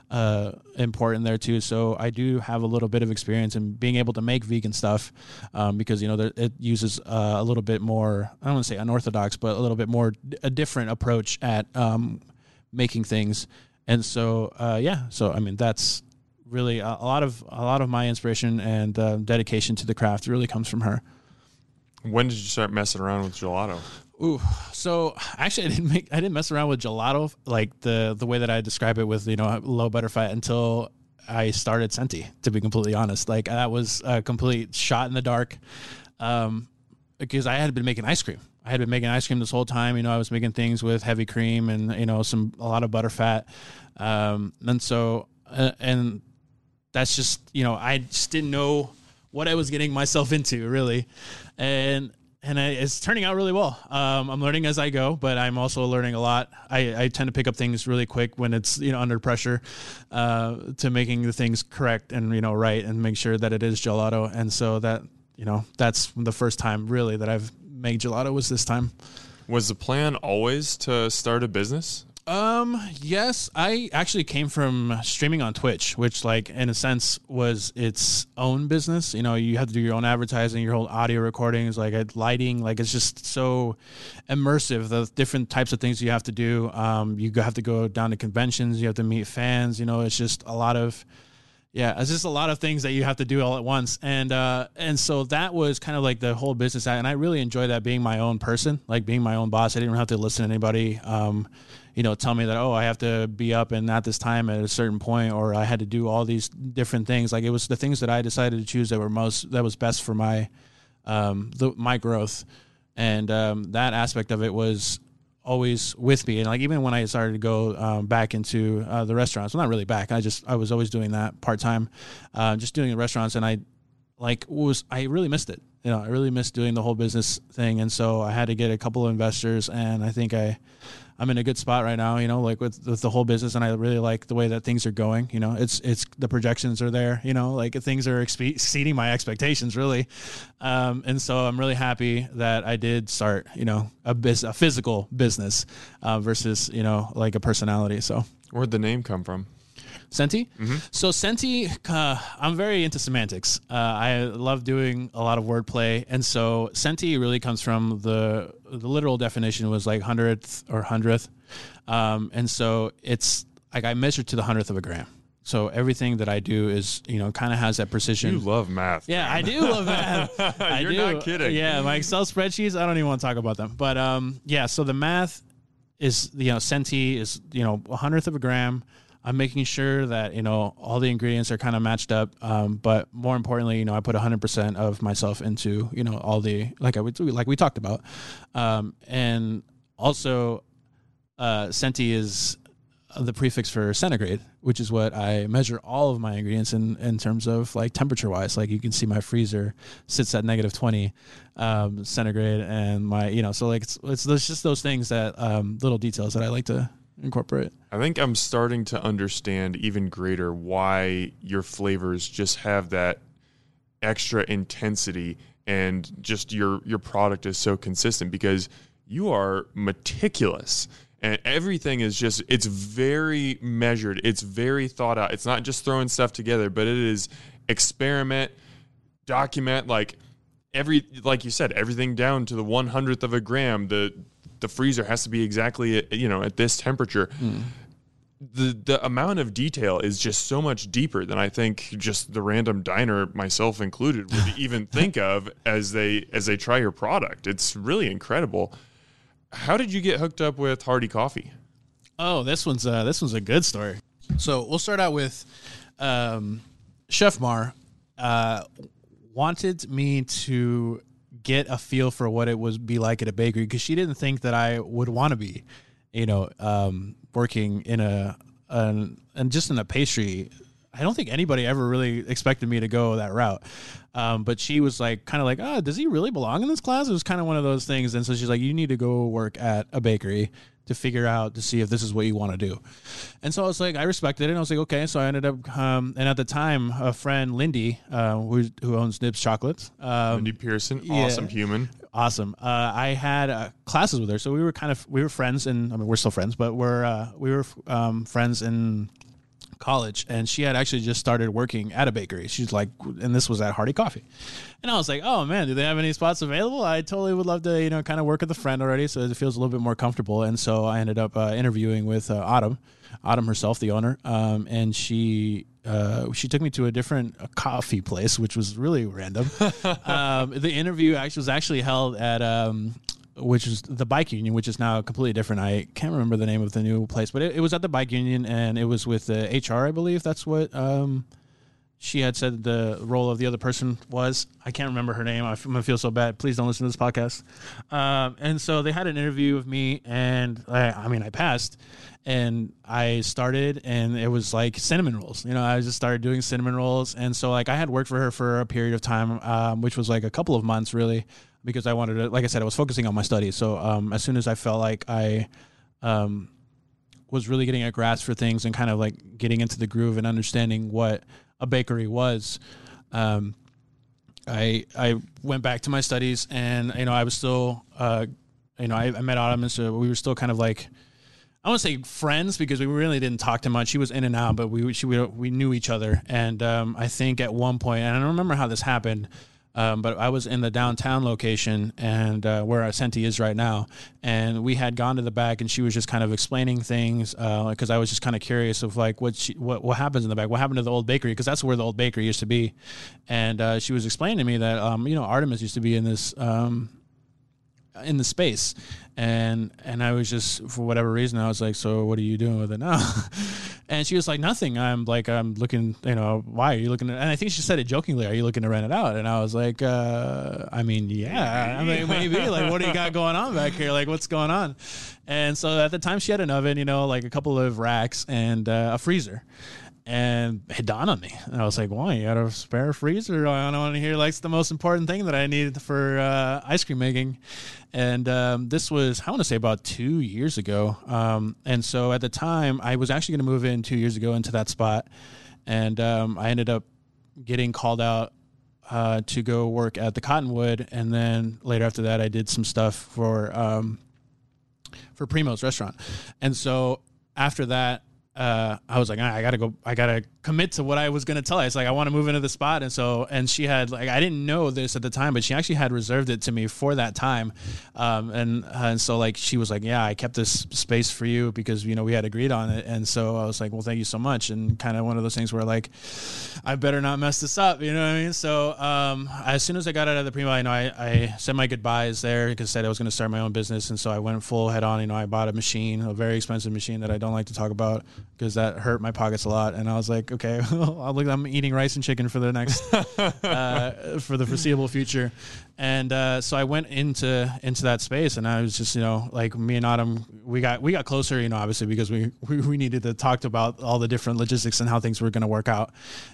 uh, important there too. So I do have a little bit of experience in being able to make vegan stuff um, because you know there, it uses uh, a little bit more. I don't want to say unorthodox, but a little bit more a different approach at um, making things. And so uh, yeah, so I mean that's really a, a, lot of a lot of my inspiration and uh, dedication to the craft really comes from her. When did you start messing around with gelato? Ooh, so actually, I didn't make I didn't mess around with gelato like the the way that I describe it with you know low butterfat until I started Centi. To be completely honest, like that was a complete shot in the dark, um, because I had been making ice cream. I had been making ice cream this whole time. You know, I was making things with heavy cream and you know some a lot of butterfat, um, and so uh, and that's just you know I just didn't know what I was getting myself into really, and and it's turning out really well. Um, I'm learning as I go, but I'm also learning a lot. I, I, tend to pick up things really quick when it's you know under pressure uh, to making the things correct and you know right and make sure that it is gelato. And so that you know that's the first time really that I've made gelato was this time. Was the plan always to start a business? Um, yes, I actually came from streaming on Twitch, which like in a sense was its own business. You know, you have to do your own advertising, your whole audio recordings, like lighting, like it's just so immersive. The different types of things you have to do. Um, you have to go down to conventions, you have to meet fans, you know, it's just a lot of yeah, it's just a lot of things that you have to do all at once, and uh, and so that was kind of like the whole business, and I really enjoy that being my own person, like being my own boss. I didn't have to listen to anybody. Um, you know, tell me that oh, I have to be up and at this time at a certain point, or I had to do all these different things. Like it was the things that I decided to choose that were most that was best for my um, the, my growth, and um, that aspect of it was always with me. And like even when I started to go um, back into uh, the restaurants, well, not really back. I just I was always doing that part time, uh, just doing the restaurants, and I like was I really missed it. You know, I really missed doing the whole business thing, and so I had to get a couple of investors, and I think I I'm in a good spot right now, you know, like with, with, the whole business, and I really like the way that things are going. You know, it's it's the projections are there. You know, like things are exceeding my expectations, really, um, and so I'm really happy that I did start, you know, a biz- a physical business uh, versus you know like a personality. So where'd the name come from? Centi. Mm-hmm. So Centi, uh, I'm very into semantics. Uh, I love doing a lot of wordplay, and so Centi really comes from the the literal definition was like hundredth or hundredth, um, and so it's like I measure to the hundredth of a gram. So everything that I do is, you know, kind of has that precision. You love math. Yeah, man. I do love math. I You're do. not kidding. Yeah, my Excel spreadsheets, I don't even want to talk about them. But um, yeah, so the math is, you know, Centi is, you know, a hundredth of a gram. I'm making sure that you know all the ingredients are kind of matched up. Um, but more importantly, you know, I put 100% of myself into you know all the like I would like we talked about, um, and also uh, Centi is the prefix for centigrade, which is what I measure all of my ingredients in in terms of like temperature wise. Like you can see my freezer sits at negative 20 um, centigrade, and my you know so like it's it's, it's just those things that um, little details that I like to incorporate. I think I'm starting to understand even greater why your flavors just have that extra intensity and just your your product is so consistent because you are meticulous and everything is just it's very measured it's very thought out it's not just throwing stuff together but it is experiment document like every like you said everything down to the 100th of a gram the the freezer has to be exactly you know at this temperature. Mm. The the amount of detail is just so much deeper than I think just the random diner, myself included, would even think of as they as they try your product. It's really incredible. How did you get hooked up with Hardy Coffee? Oh, this one's uh, this one's a good story. So we'll start out with um, Chef Mar uh, wanted me to get a feel for what it would be like at a bakery because she didn't think that I would want to be, you know, um, working in a an, and just in a pastry. I don't think anybody ever really expected me to go that route. Um, but she was like, kind of like, oh, does he really belong in this class? It was kind of one of those things. And so she's like, you need to go work at a bakery to figure out to see if this is what you want to do. And so I was like, I respected it. And I was like, okay. So I ended up, um, and at the time, a friend, Lindy, uh, who, who owns Nibs Chocolates, um, Lindy Pearson, awesome human. awesome. Uh, I had uh, classes with her, so we were kind of we were friends, and I mean we're still friends, but we're uh, we were um, friends in college, and she had actually just started working at a bakery. She's like, and this was at Hardy Coffee, and I was like, oh man, do they have any spots available? I totally would love to, you know, kind of work with a friend already, so it feels a little bit more comfortable. And so I ended up uh, interviewing with uh, Autumn, Autumn herself, the owner, um, and she uh, she took me to a different uh, coffee place, which was really random. um, the interview actually was actually held at um, which is the bike union, which is now completely different. I can't remember the name of the new place, but it, it was at the bike union, and it was with the HR, I believe. That's what um, she had said the role of the other person was. I can't remember her name. I'm gonna feel so bad. Please don't listen to this podcast. Um, and so they had an interview with me, and I, I mean, I passed, and I started, and it was like cinnamon rolls. You know, I just started doing cinnamon rolls, and so like I had worked for her for a period of time, um, which was like a couple of months, really, because I wanted to. Like I said, I was focusing on my studies. So um, as soon as I felt like I um, was really getting a grasp for things and kind of like getting into the groove and understanding what a bakery was. Um, I I went back to my studies and you know I was still uh, you know I, I met Autumn and so we were still kind of like I want to say friends because we really didn't talk too much. She was in and out, but we she, we, we knew each other. And um, I think at one point, and I don't remember how this happened, um, but I was in the downtown location and uh, where Ascenti is right now, and we had gone to the back, and she was just kind of explaining things because uh, I was just kind of curious of like what she, what what happens in the back, what happened to the old bakery? Because that's where the old bakery used to be, and uh, she was explaining to me that um, you know Artemis used to be in this. Um, in the space and and I was just for whatever reason I was like so what are you doing with it now? And she was like nothing. I'm like I'm looking you know why are you looking at and I think she said it jokingly are you looking to rent it out? And I was like uh, I mean yeah I mean maybe like what do you got going on back here? Like what's going on? And so at the time she had an oven you know like a couple of racks and uh, a freezer and it dawned on me. And I was like, why? You got a spare freezer? I don't want to hear like it's the most important thing that I need for uh, ice cream making. And um, this was, I want to say, about two years ago. Um, and so at the time, I was actually going to move in two years ago into that spot. And um, I ended up getting called out uh, to go work at the Cottonwood. And then later after that, I did some stuff for. Um, for Primo's restaurant. And so after that, uh, I was like, I gotta go, I gotta commit to what I was gonna tell her. It's like I want to move into the spot, and so and she had like I didn't know this at the time, but she actually had reserved it to me for that time, um, and and so like she was like, yeah, I kept this space for you because you know we had agreed on it, and so I was like, well, thank you so much, and kind of one of those things where like, I better not mess this up, you know what I mean? So um, as soon as I got out of the primo, I know I, I said my goodbyes there because I said I was gonna start my own business, and so I went full head on. You know, I bought a machine, a very expensive machine that I don't like to talk about because that hurt my pockets a lot. And I was like, okay, I'll look. I'm eating rice and chicken for the next uh, for the foreseeable future. And uh, so I went into into that space, and I was just you know like me and Autumn, we got we got closer, you know, obviously because we we, we needed to talk about all the different logistics and how things were going to work out.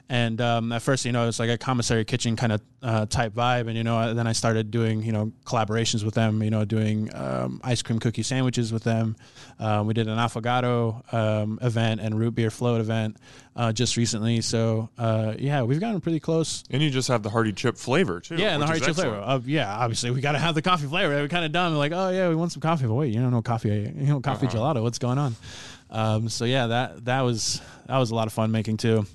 And um, at first, you know, it was like a commissary kitchen kind of uh, type vibe, and you know, then I started doing you know collaborations with them, you know, doing um, ice cream cookie sandwiches with them. Um, we did an affogato um, event and root beer float event uh, just recently. So uh, yeah, we've gotten pretty close. And you just have the Hardy chip flavor too. Yeah, and the Hardy chip flavor. Uh, yeah, obviously we got to have the coffee flavor. We kind of dumb. like, oh yeah, we want some coffee, but wait, you don't know coffee, you know coffee uh-huh. gelato. What's going on? Um, so yeah, that that was that was a lot of fun making too.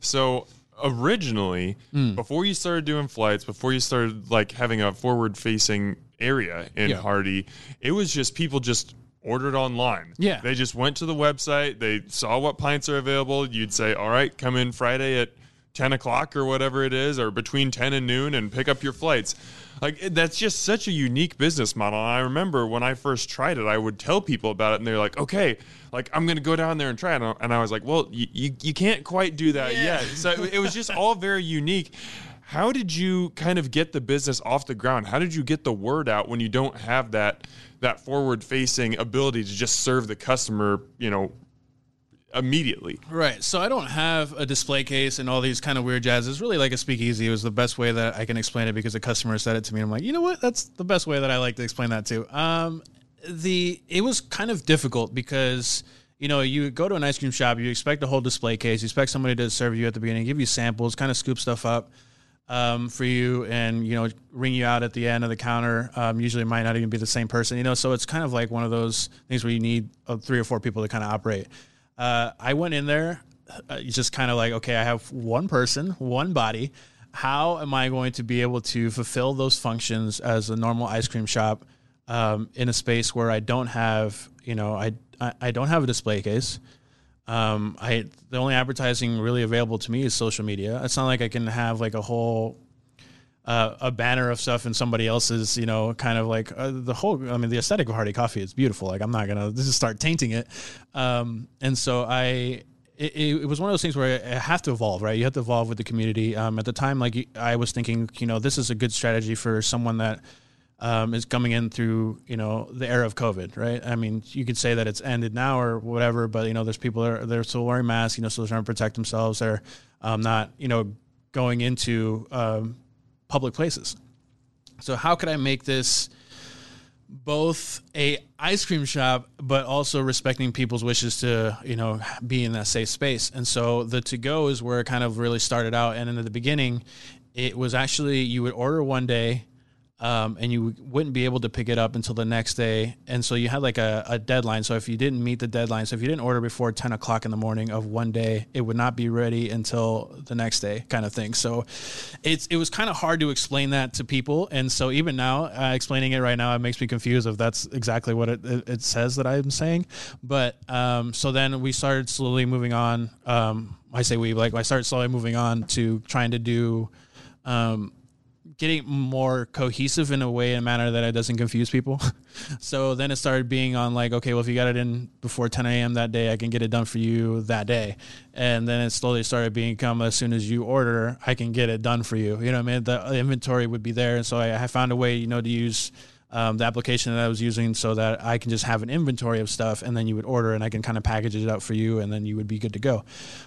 So originally, mm. before you started doing flights, before you started like having a forward facing area in yeah. Hardy, it was just people just ordered online. Yeah. They just went to the website, they saw what pints are available. You'd say, all right, come in Friday at 10 o'clock or whatever it is, or between 10 and noon and pick up your flights. Like, that's just such a unique business model. And I remember when I first tried it, I would tell people about it, and they're like, okay, like, I'm going to go down there and try it. And I was like, well, you, you, you can't quite do that yeah. yet. So it was just all very unique. How did you kind of get the business off the ground? How did you get the word out when you don't have that that forward facing ability to just serve the customer, you know, immediately. Right. So I don't have a display case and all these kind of weird jazz. It's really like a speakeasy. It was the best way that I can explain it because a customer said it to me. I'm like, you know what? That's the best way that I like to explain that too. Um, the it was kind of difficult because you know you go to an ice cream shop, you expect a whole display case, you expect somebody to serve you at the beginning, give you samples, kind of scoop stuff up um, for you, and you know ring you out at the end of the counter. Um, usually, it might not even be the same person, you know. So it's kind of like one of those things where you need uh, three or four people to kind of operate. Uh, I went in there, uh, just kind of like, okay, I have one person, one body. How am I going to be able to fulfill those functions as a normal ice cream shop um, in a space where I don't have, you know, I I, I don't have a display case. Um, I the only advertising really available to me is social media. It's not like I can have like a whole uh, a banner of stuff in somebody else's, you know, kind of like uh, the whole. I mean, the aesthetic of Hardy Coffee is beautiful. Like I'm not gonna just start tainting it. Um, and so I. It, it, was one of those things where I have to evolve, right? You have to evolve with the community. Um, at the time, like I was thinking, you know, this is a good strategy for someone that um, is coming in through you know the era of COVID, right? I mean, you could say that it's ended now or whatever, but you know, there's people that are they're still wearing masks, you know, still trying to protect themselves. They're um, not you know going into um, public places. So how could I make this both a ice cream shop, but also respecting people's wishes to you know be in that safe space? And so the to go is where it kind of really started out. And in the beginning, it was actually you would order one day um, and you wouldn't be able to pick it up until the next day. And so you had like a, a, deadline. So if you didn't meet the deadline, so if you didn't order before 10 o'clock in the morning of one day, it would not be ready until the next day, kind of thing. So it's it was kind of hard to explain that to people. And so even now, uh, explaining it right now, it makes me confused if that's exactly what it, it says that I'm saying. But um, so then we started slowly moving on. Um, I say we like I started slowly moving on to trying to do. Getting more cohesive in a way in a manner that it doesn't confuse people. so then it started being on like, okay, well, if you got it in before 10 a.m. that day, I can get it done for you that day. And then it slowly started being come as soon as you order, I can get it done for you. You know what I mean? The inventory would be there. And so I, I found a way, you know, to use um, the application that I was using so that I can just have an inventory of stuff and then you would order and I can kind of package it up for you and then you would be good to go.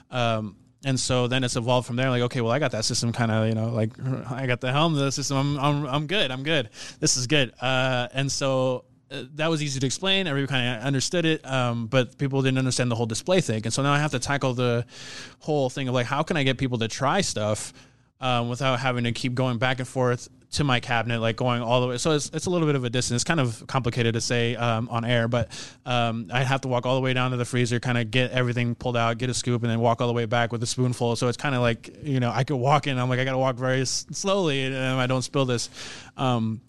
Um, and so then it's evolved from there. Like, okay, well, I got that system kind of, you know, like I got the helm of the system. I'm, I'm, I'm good. I'm good. This is good. Uh, and so uh, that was easy to explain. Everybody kind of understood it, um, but people didn't understand the whole display thing. And so now I have to tackle the whole thing of like, how can I get people to try stuff um, without having to keep going back and forth to my cabinet, like going all the way. So it's, it's a little bit of a distance. It's kind of complicated to say um, on air, but um, I'd have to walk all the way down to the freezer, kind of get everything pulled out, get a scoop, and then walk all the way back with a spoonful. So it's kind of like, you know, I could walk in. I'm like, I got to walk very slowly and I don't spill this. Um,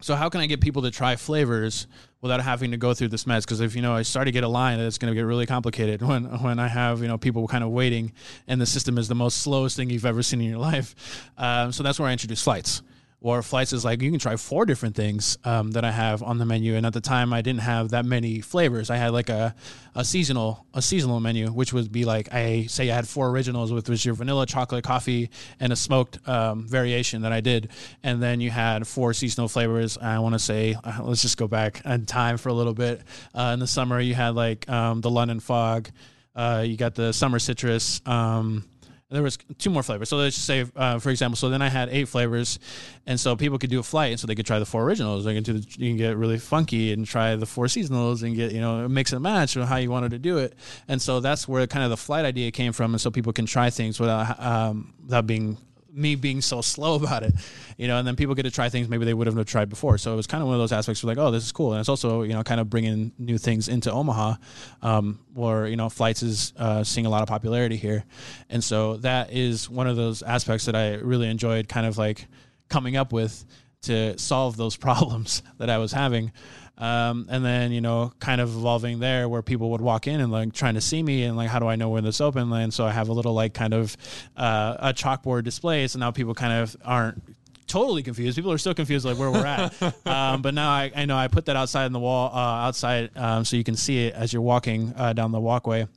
so how can I get people to try flavors without having to go through this mess? Because if you know I start to get a line, it's going to get really complicated when when I have you know people kind of waiting, and the system is the most slowest thing you've ever seen in your life. Um, so that's where I introduce flights or flights is like you can try four different things um, that I have on the menu. And at the time, I didn't have that many flavors. I had like a, a seasonal a seasonal menu, which would be like I say I had four originals, with which your vanilla, chocolate, coffee, and a smoked um, variation that I did. And then you had four seasonal flavors. I want to say uh, let's just go back in time for a little bit. Uh, in the summer, you had like um, the London fog. Uh, you got the summer citrus. Um, there was two more flavors. So let's just say, uh, for example, so then I had eight flavors, and so people could do a flight, and so they could try the four originals. They can do the, you can get really funky and try the four seasonals and get you know mix and match or how you wanted to do it. And so that's where kind of the flight idea came from, and so people can try things without um, without being me being so slow about it, you know, and then people get to try things maybe they would have tried before. So it was kind of one of those aspects where like, oh, this is cool. And it's also, you know, kind of bringing new things into Omaha, um, where, you know, flights is uh, seeing a lot of popularity here. And so that is one of those aspects that I really enjoyed kind of like coming up with to solve those problems that I was having. Um, and then you know kind of evolving there where people would walk in and like trying to see me and like how do i know when this open and so i have a little like kind of uh, a chalkboard display so now people kind of aren't totally confused people are still confused like where we're at um, but now I, I know i put that outside in the wall uh, outside um, so you can see it as you're walking uh, down the walkway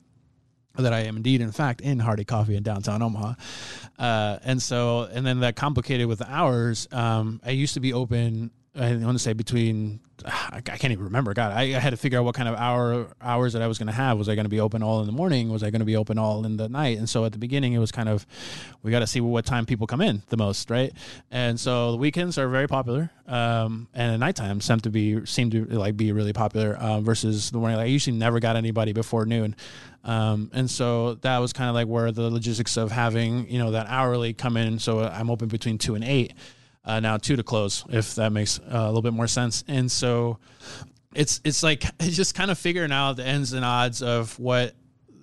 that I am indeed, in fact, in Hardy Coffee in downtown Omaha. Uh, and so, and then that complicated with the hours. Um, I used to be open I want to say between I can't even remember. God, I, I had to figure out what kind of hour hours that I was going to have. Was I going to be open all in the morning? Was I going to be open all in the night? And so at the beginning, it was kind of we got to see what time people come in the most, right? And so the weekends are very popular, um, and the nighttime seem to be seem to like be really popular uh, versus the morning. Like, I usually never got anybody before noon, um, and so that was kind of like where the logistics of having you know that hourly come in. So I'm open between two and eight uh, now two to close, if that makes uh, a little bit more sense. And so it's it's like it's just kind of figuring out the ends and odds of what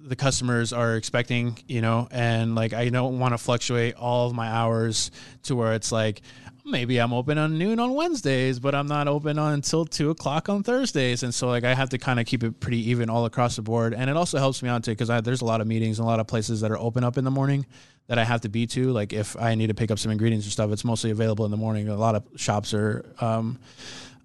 the customers are expecting, you know, and like I don't want to fluctuate all of my hours to where it's like maybe I'm open on noon on Wednesdays, but I'm not open on until two o'clock on Thursdays. And so like I have to kind of keep it pretty even all across the board. And it also helps me out too because there's a lot of meetings and a lot of places that are open up in the morning that I have to be to. Like if I need to pick up some ingredients or stuff, it's mostly available in the morning. A lot of shops are um,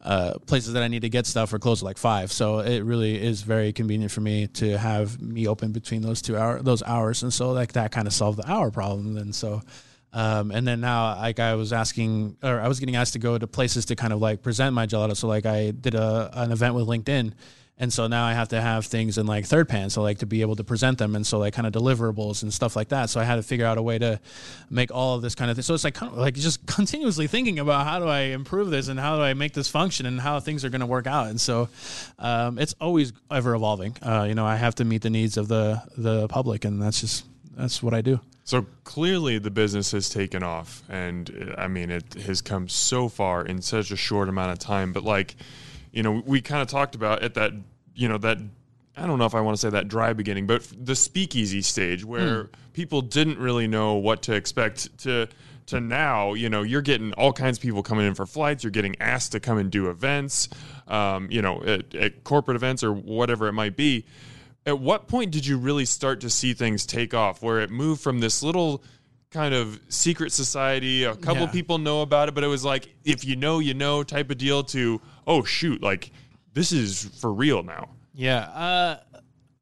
uh, places that I need to get stuff are closed at like five. So it really is very convenient for me to have me open between those two hour those hours. And so like that kind of solved the hour problem. And so um, and then now, like I was asking, or I was getting asked to go to places to kind of like present my gelato. So like I did a an event with LinkedIn, and so now I have to have things in like third pan, so like to be able to present them, and so like kind of deliverables and stuff like that. So I had to figure out a way to make all of this kind of thing. So it's like kind of like just continuously thinking about how do I improve this and how do I make this function and how things are going to work out. And so um, it's always ever evolving. Uh, you know, I have to meet the needs of the the public, and that's just that's what I do. So clearly, the business has taken off, and I mean, it has come so far in such a short amount of time. But like, you know, we kind of talked about at that, you know, that I don't know if I want to say that dry beginning, but the speakeasy stage where mm. people didn't really know what to expect to to now, you know, you're getting all kinds of people coming in for flights. You're getting asked to come and do events, um, you know, at, at corporate events or whatever it might be at what point did you really start to see things take off where it moved from this little kind of secret society a couple yeah. people know about it but it was like if you know you know type of deal to oh shoot like this is for real now yeah uh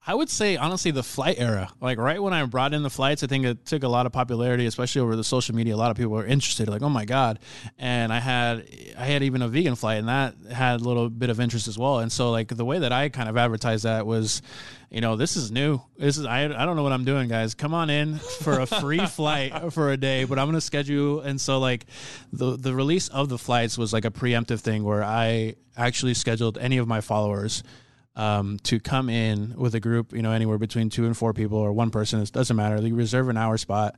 I would say honestly the flight era. Like right when I brought in the flights, I think it took a lot of popularity, especially over the social media. A lot of people were interested, like, oh my god! And I had I had even a vegan flight, and that had a little bit of interest as well. And so like the way that I kind of advertised that was, you know, this is new. This is I I don't know what I'm doing, guys. Come on in for a free flight for a day, but I'm gonna schedule. And so like the the release of the flights was like a preemptive thing where I actually scheduled any of my followers um, to come in with a group, you know, anywhere between two and four people or one person. It doesn't matter. You reserve an hour spot,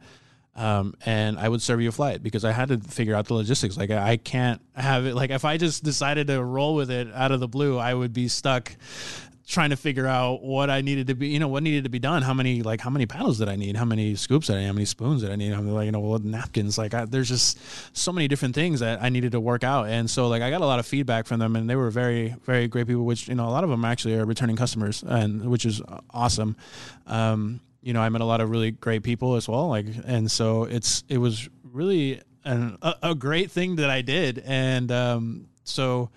um, and I would serve you a flight because I had to figure out the logistics. Like I can't have it. Like if I just decided to roll with it out of the blue, I would be stuck trying to figure out what I needed to be, you know, what needed to be done. How many, like, how many paddles did I need? How many scoops did I need? How many spoons did I need? How many, like, you know, what napkins? Like, I, there's just so many different things that I needed to work out. And so, like, I got a lot of feedback from them, and they were very, very great people. Which, you know, a lot of them actually are returning customers, and which is awesome. Um, you know, I met a lot of really great people as well. Like, and so it's it was really an, a, a great thing that I did, and um, so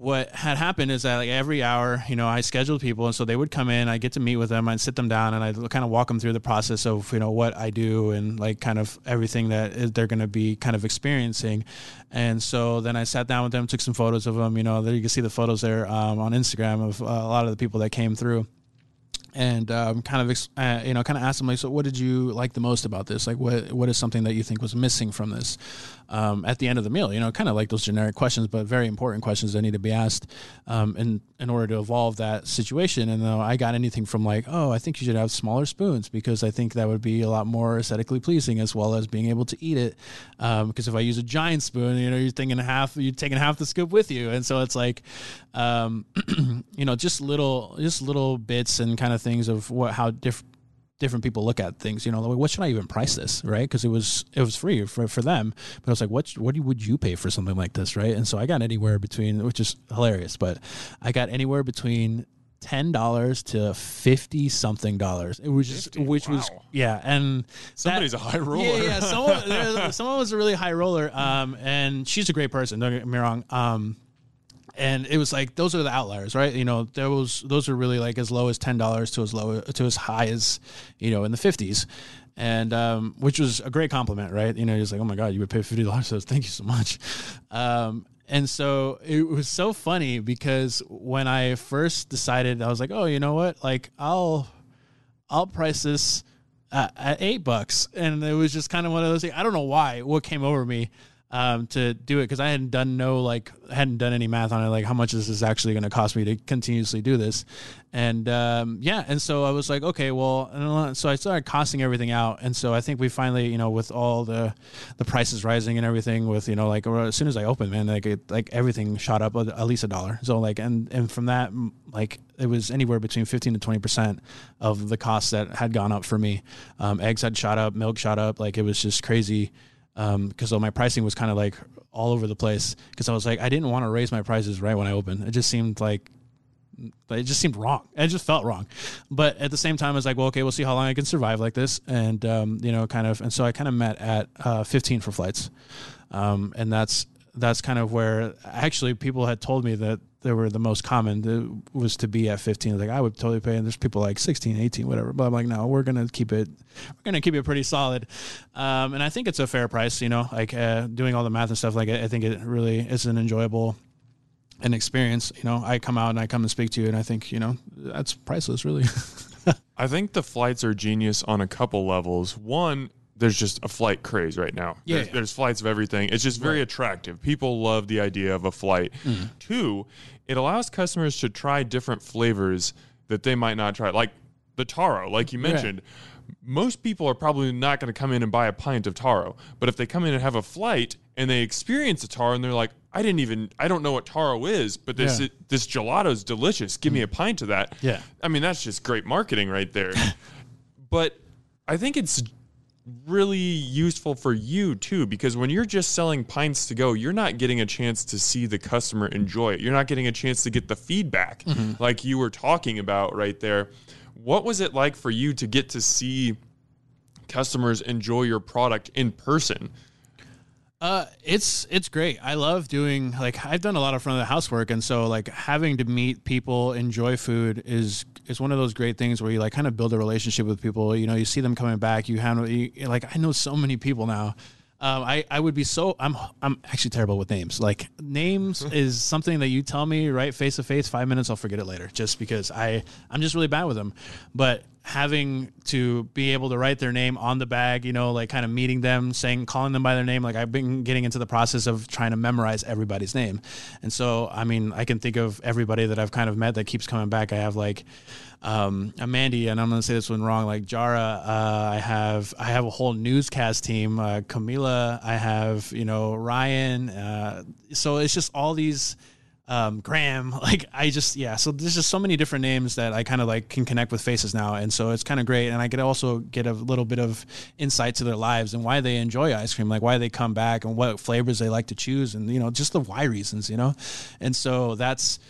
what had happened is that like every hour, you know, I scheduled people, and so they would come in. I get to meet with them. I'd sit them down, and I kind of walk them through the process of you know what I do and like kind of everything that they're going to be kind of experiencing. And so then I sat down with them, took some photos of them. You know, there you can see the photos there um, on Instagram of uh, a lot of the people that came through and um, kind of uh, you know kind of asked them like so what did you like the most about this like what what is something that you think was missing from this um, at the end of the meal you know kind of like those generic questions but very important questions that need to be asked um, in in order to evolve that situation. And though I got anything from like oh I think you should have smaller spoons because I think that would be a lot more aesthetically pleasing as well as being able to eat it. Because um, if I use a giant spoon you know you're thinking half you're taking half the scoop with you. And so it's like um, you know just little just little bits and kind of things of what how different different people look at things. You know, like, what should I even price this, right? Because it was it was free for, for them, but I was like, what what would you pay for something like this, right? And so I got anywhere between, which is hilarious, but I got anywhere between ten dollars to fifty something dollars. It was just 50? which wow. was yeah, and somebody's that, a high roller. Yeah, yeah. Someone someone was a really high roller, um, and she's a great person. Don't get me wrong. Um, and it was like those are the outliers, right? You know, there was those are really like as low as ten dollars to as low to as high as you know in the fifties, and um, which was a great compliment, right? You know, he's like, "Oh my god, you would pay fifty dollars." So thank you so much. Um, and so it was so funny because when I first decided, I was like, "Oh, you know what? Like, I'll I'll price this." At, at eight bucks, and it was just kind of one of those things. I don't know why. What came over me, um, to do it because I hadn't done no like hadn't done any math on it like how much this is this actually going to cost me to continuously do this, and um, yeah, and so I was like okay well, so I started costing everything out, and so I think we finally you know with all the the prices rising and everything with you know like as soon as I opened man like it, like everything shot up at least a dollar. So like and and from that like it was anywhere between 15 to 20 percent of the costs that had gone up for me. Um, eggs had shot up milk shot up like it was just crazy because um, my pricing was kind of like all over the place because I was like I didn't want to raise my prices right when I opened. It just seemed like it just seemed wrong. It just felt wrong. But at the same time, I was like, well, okay, we'll see how long I can survive like this, and um, you know, kind of. And so I kind of met at uh, 15 for flights, um, and that's that's kind of where actually people had told me that they were the most common was to be at 15 like i would totally pay and there's people like 16 18 whatever but i'm like no we're gonna keep it we're gonna keep it pretty solid. Um, and i think it's a fair price you know like uh, doing all the math and stuff like i think it really is an enjoyable an experience you know. I come out and i come and speak to you and i think you know that's priceless really. I think the flights are genius on a couple levels. One there's just a flight craze right now. Yeah, there's, yeah. there's flights of everything. It's just very right. attractive. People love the idea of a flight. Mm-hmm. Two, it allows customers to try different flavors that they might not try, like the taro, like you mentioned. Right. Most people are probably not going to come in and buy a pint of taro, but if they come in and have a flight and they experience a taro and they're like, I didn't even, I don't know what taro is, but this yeah. it, this gelato is delicious. Give mm. me a pint of that. Yeah, I mean that's just great marketing right there. but I think it's really useful for you too because when you're just selling pints to go you're not getting a chance to see the customer enjoy it. You're not getting a chance to get the feedback mm-hmm. like you were talking about right there. What was it like for you to get to see customers enjoy your product in person uh, it's it's great. I love doing like I've done a lot of front of the house work, and so like having to meet people, enjoy food is is one of those great things where you like kind of build a relationship with people. You know, you see them coming back. You have you, like I know so many people now. Um, I, I would be so I'm I'm actually terrible with names. Like names is something that you tell me right face to face, five minutes I'll forget it later, just because I I'm just really bad with them. But having to be able to write their name on the bag, you know, like kind of meeting them, saying, calling them by their name. Like I've been getting into the process of trying to memorize everybody's name. And so, I mean, I can think of everybody that I've kind of met that keeps coming back. I have like, um, Mandy, and I'm going to say this one wrong, like Jara, uh, I have, I have a whole newscast team, uh, Camila, I have, you know, Ryan. Uh, so it's just all these, um, Graham. Like I just yeah. So there's just so many different names that I kind of like can connect with faces now, and so it's kind of great. And I could also get a little bit of insight to their lives and why they enjoy ice cream, like why they come back and what flavors they like to choose, and you know just the why reasons, you know. And so that's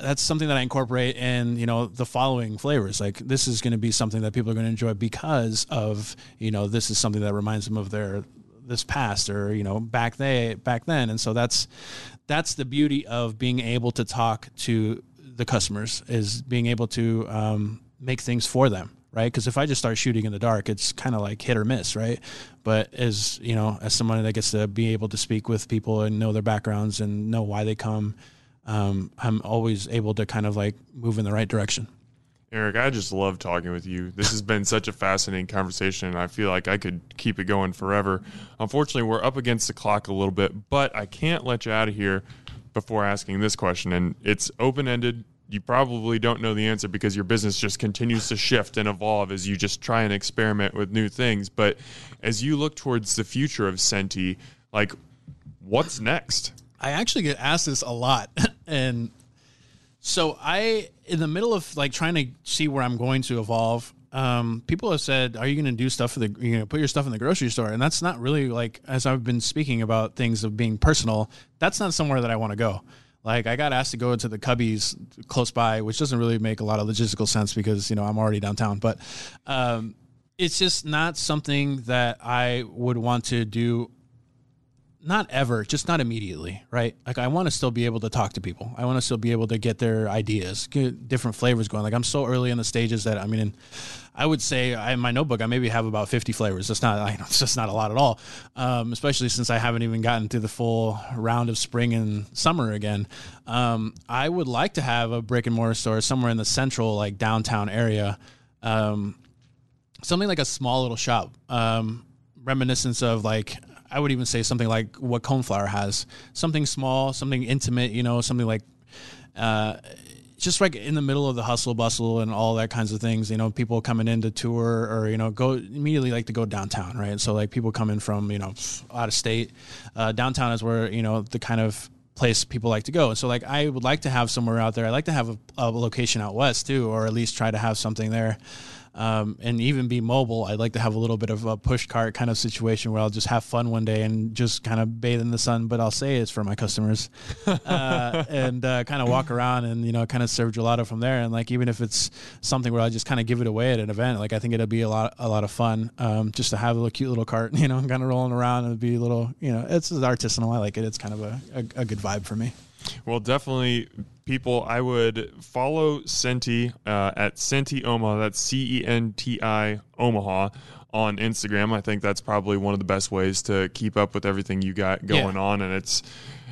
that's something that I incorporate in, you know, the following flavors. Like this is going to be something that people are going to enjoy because of, you know, this is something that reminds them of their this past or you know back they back then. And so that's that's the beauty of being able to talk to the customers is being able to um, make things for them right? Because if i just start shooting in the dark it's kind of like hit or miss right? But as you know as someone that gets to be able to speak with people and know their backgrounds and know why they come um, i'm always able to kind of like move in the right direction Erick, I just love talking with you. This has been such a fascinating conversation, I feel like I could keep it going forever. Unfortunately, we're up against the clock a little bit, but I can't let you out of here before asking this question, and it's open ended. You probably don't know the answer because your business just continues to shift and evolve as you just try and experiment with new things. But as you look towards the future of Centi, like, what's next? I actually get asked this a lot, and so I, in the middle of like trying to see where I'm going to evolve, um, people have said, "Are you going to do stuff for the? You know, put your stuff in the grocery store?" And that's not really like as I've been speaking about things of being personal. That's not somewhere that I want to go. Like I got asked to go to the Cubbies close by, which doesn't really make a lot of logistical sense because you know I'm already downtown. But um, it's just not something that I would want to do not ever, just not immediately, right? Like I want to still be able to talk to people. I want to still be able to get their ideas, get different flavors going. Like I'm so early in the stages that I mean, I would say I, in my notebook I maybe have about 50 flavors. That's not, I know, it's just not a lot at all. Um, especially since I haven't even gotten through the full round of spring and summer again. Um, I would like to have a brick and mortar store somewhere in the central, like downtown area. Um, something like a small little shop, um, reminiscence of like I would even say something like what Coneflower has, something small, something intimate, you know, something like. Uh, just like in the middle of the hustle bustle and all that kinds of things, you know, people coming in to tour or, you know, go immediately like to go downtown, right? So like people coming from, you know, out of state, uh, downtown is where, you know, the kind of place people like to go. And so like I would like to have somewhere out there. I like to have a, a location out west too, or at least try to have something there um, and even be mobile. I'd like to have a little bit of a push cart kind of situation where I'll just have fun one day and just kind of bathe in the sun. But I'll say it's for my customers uh, and uh, kind of walk around and you know kind of serve gelato from there. And like even if it's something where I just kind of give it away at an event, like I think it'll be a lot a lot of fun um, just to have a little cute little cart, you know, kind of rolling around and be a little you know it's artisanal. I like it. It's kind of a, a, a good vibe for me. Well, definitely, people. I would follow Centi uh, at Centi Omaha. That's C E N T I Omaha on Instagram. I think that's probably one of the best ways to keep up with everything you got going yeah. on, and it's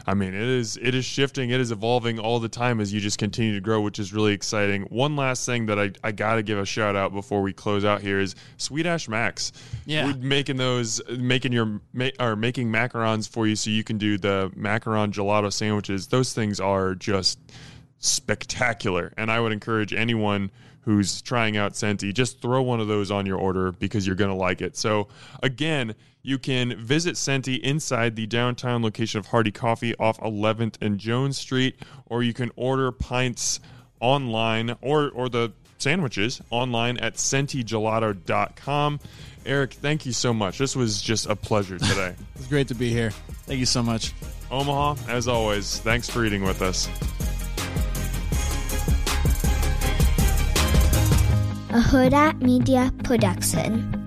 I mean, it is it is shifting, it is evolving all the time as you just continue to grow, which is really exciting. One last thing that I, I got to give a shout out before we close out here is Sweet Ash Max. Yeah, We're making those, making your or making macarons for you so you can do the macaron gelato sandwiches. Those things are just spectacular, and I would encourage anyone who's trying out Centi, just throw one of those on your order because you're going to like it. So, again, you can visit Centi inside the downtown location of Hardy Coffee off 11th and Jones Street, or you can order pints online or, or the sandwiches online at centigelato.com. Erick, thank you so much. This was just a pleasure today. it's great to be here. Thank you so much. Omaha, as always, thanks for eating with us. a Hurrdat Media Production.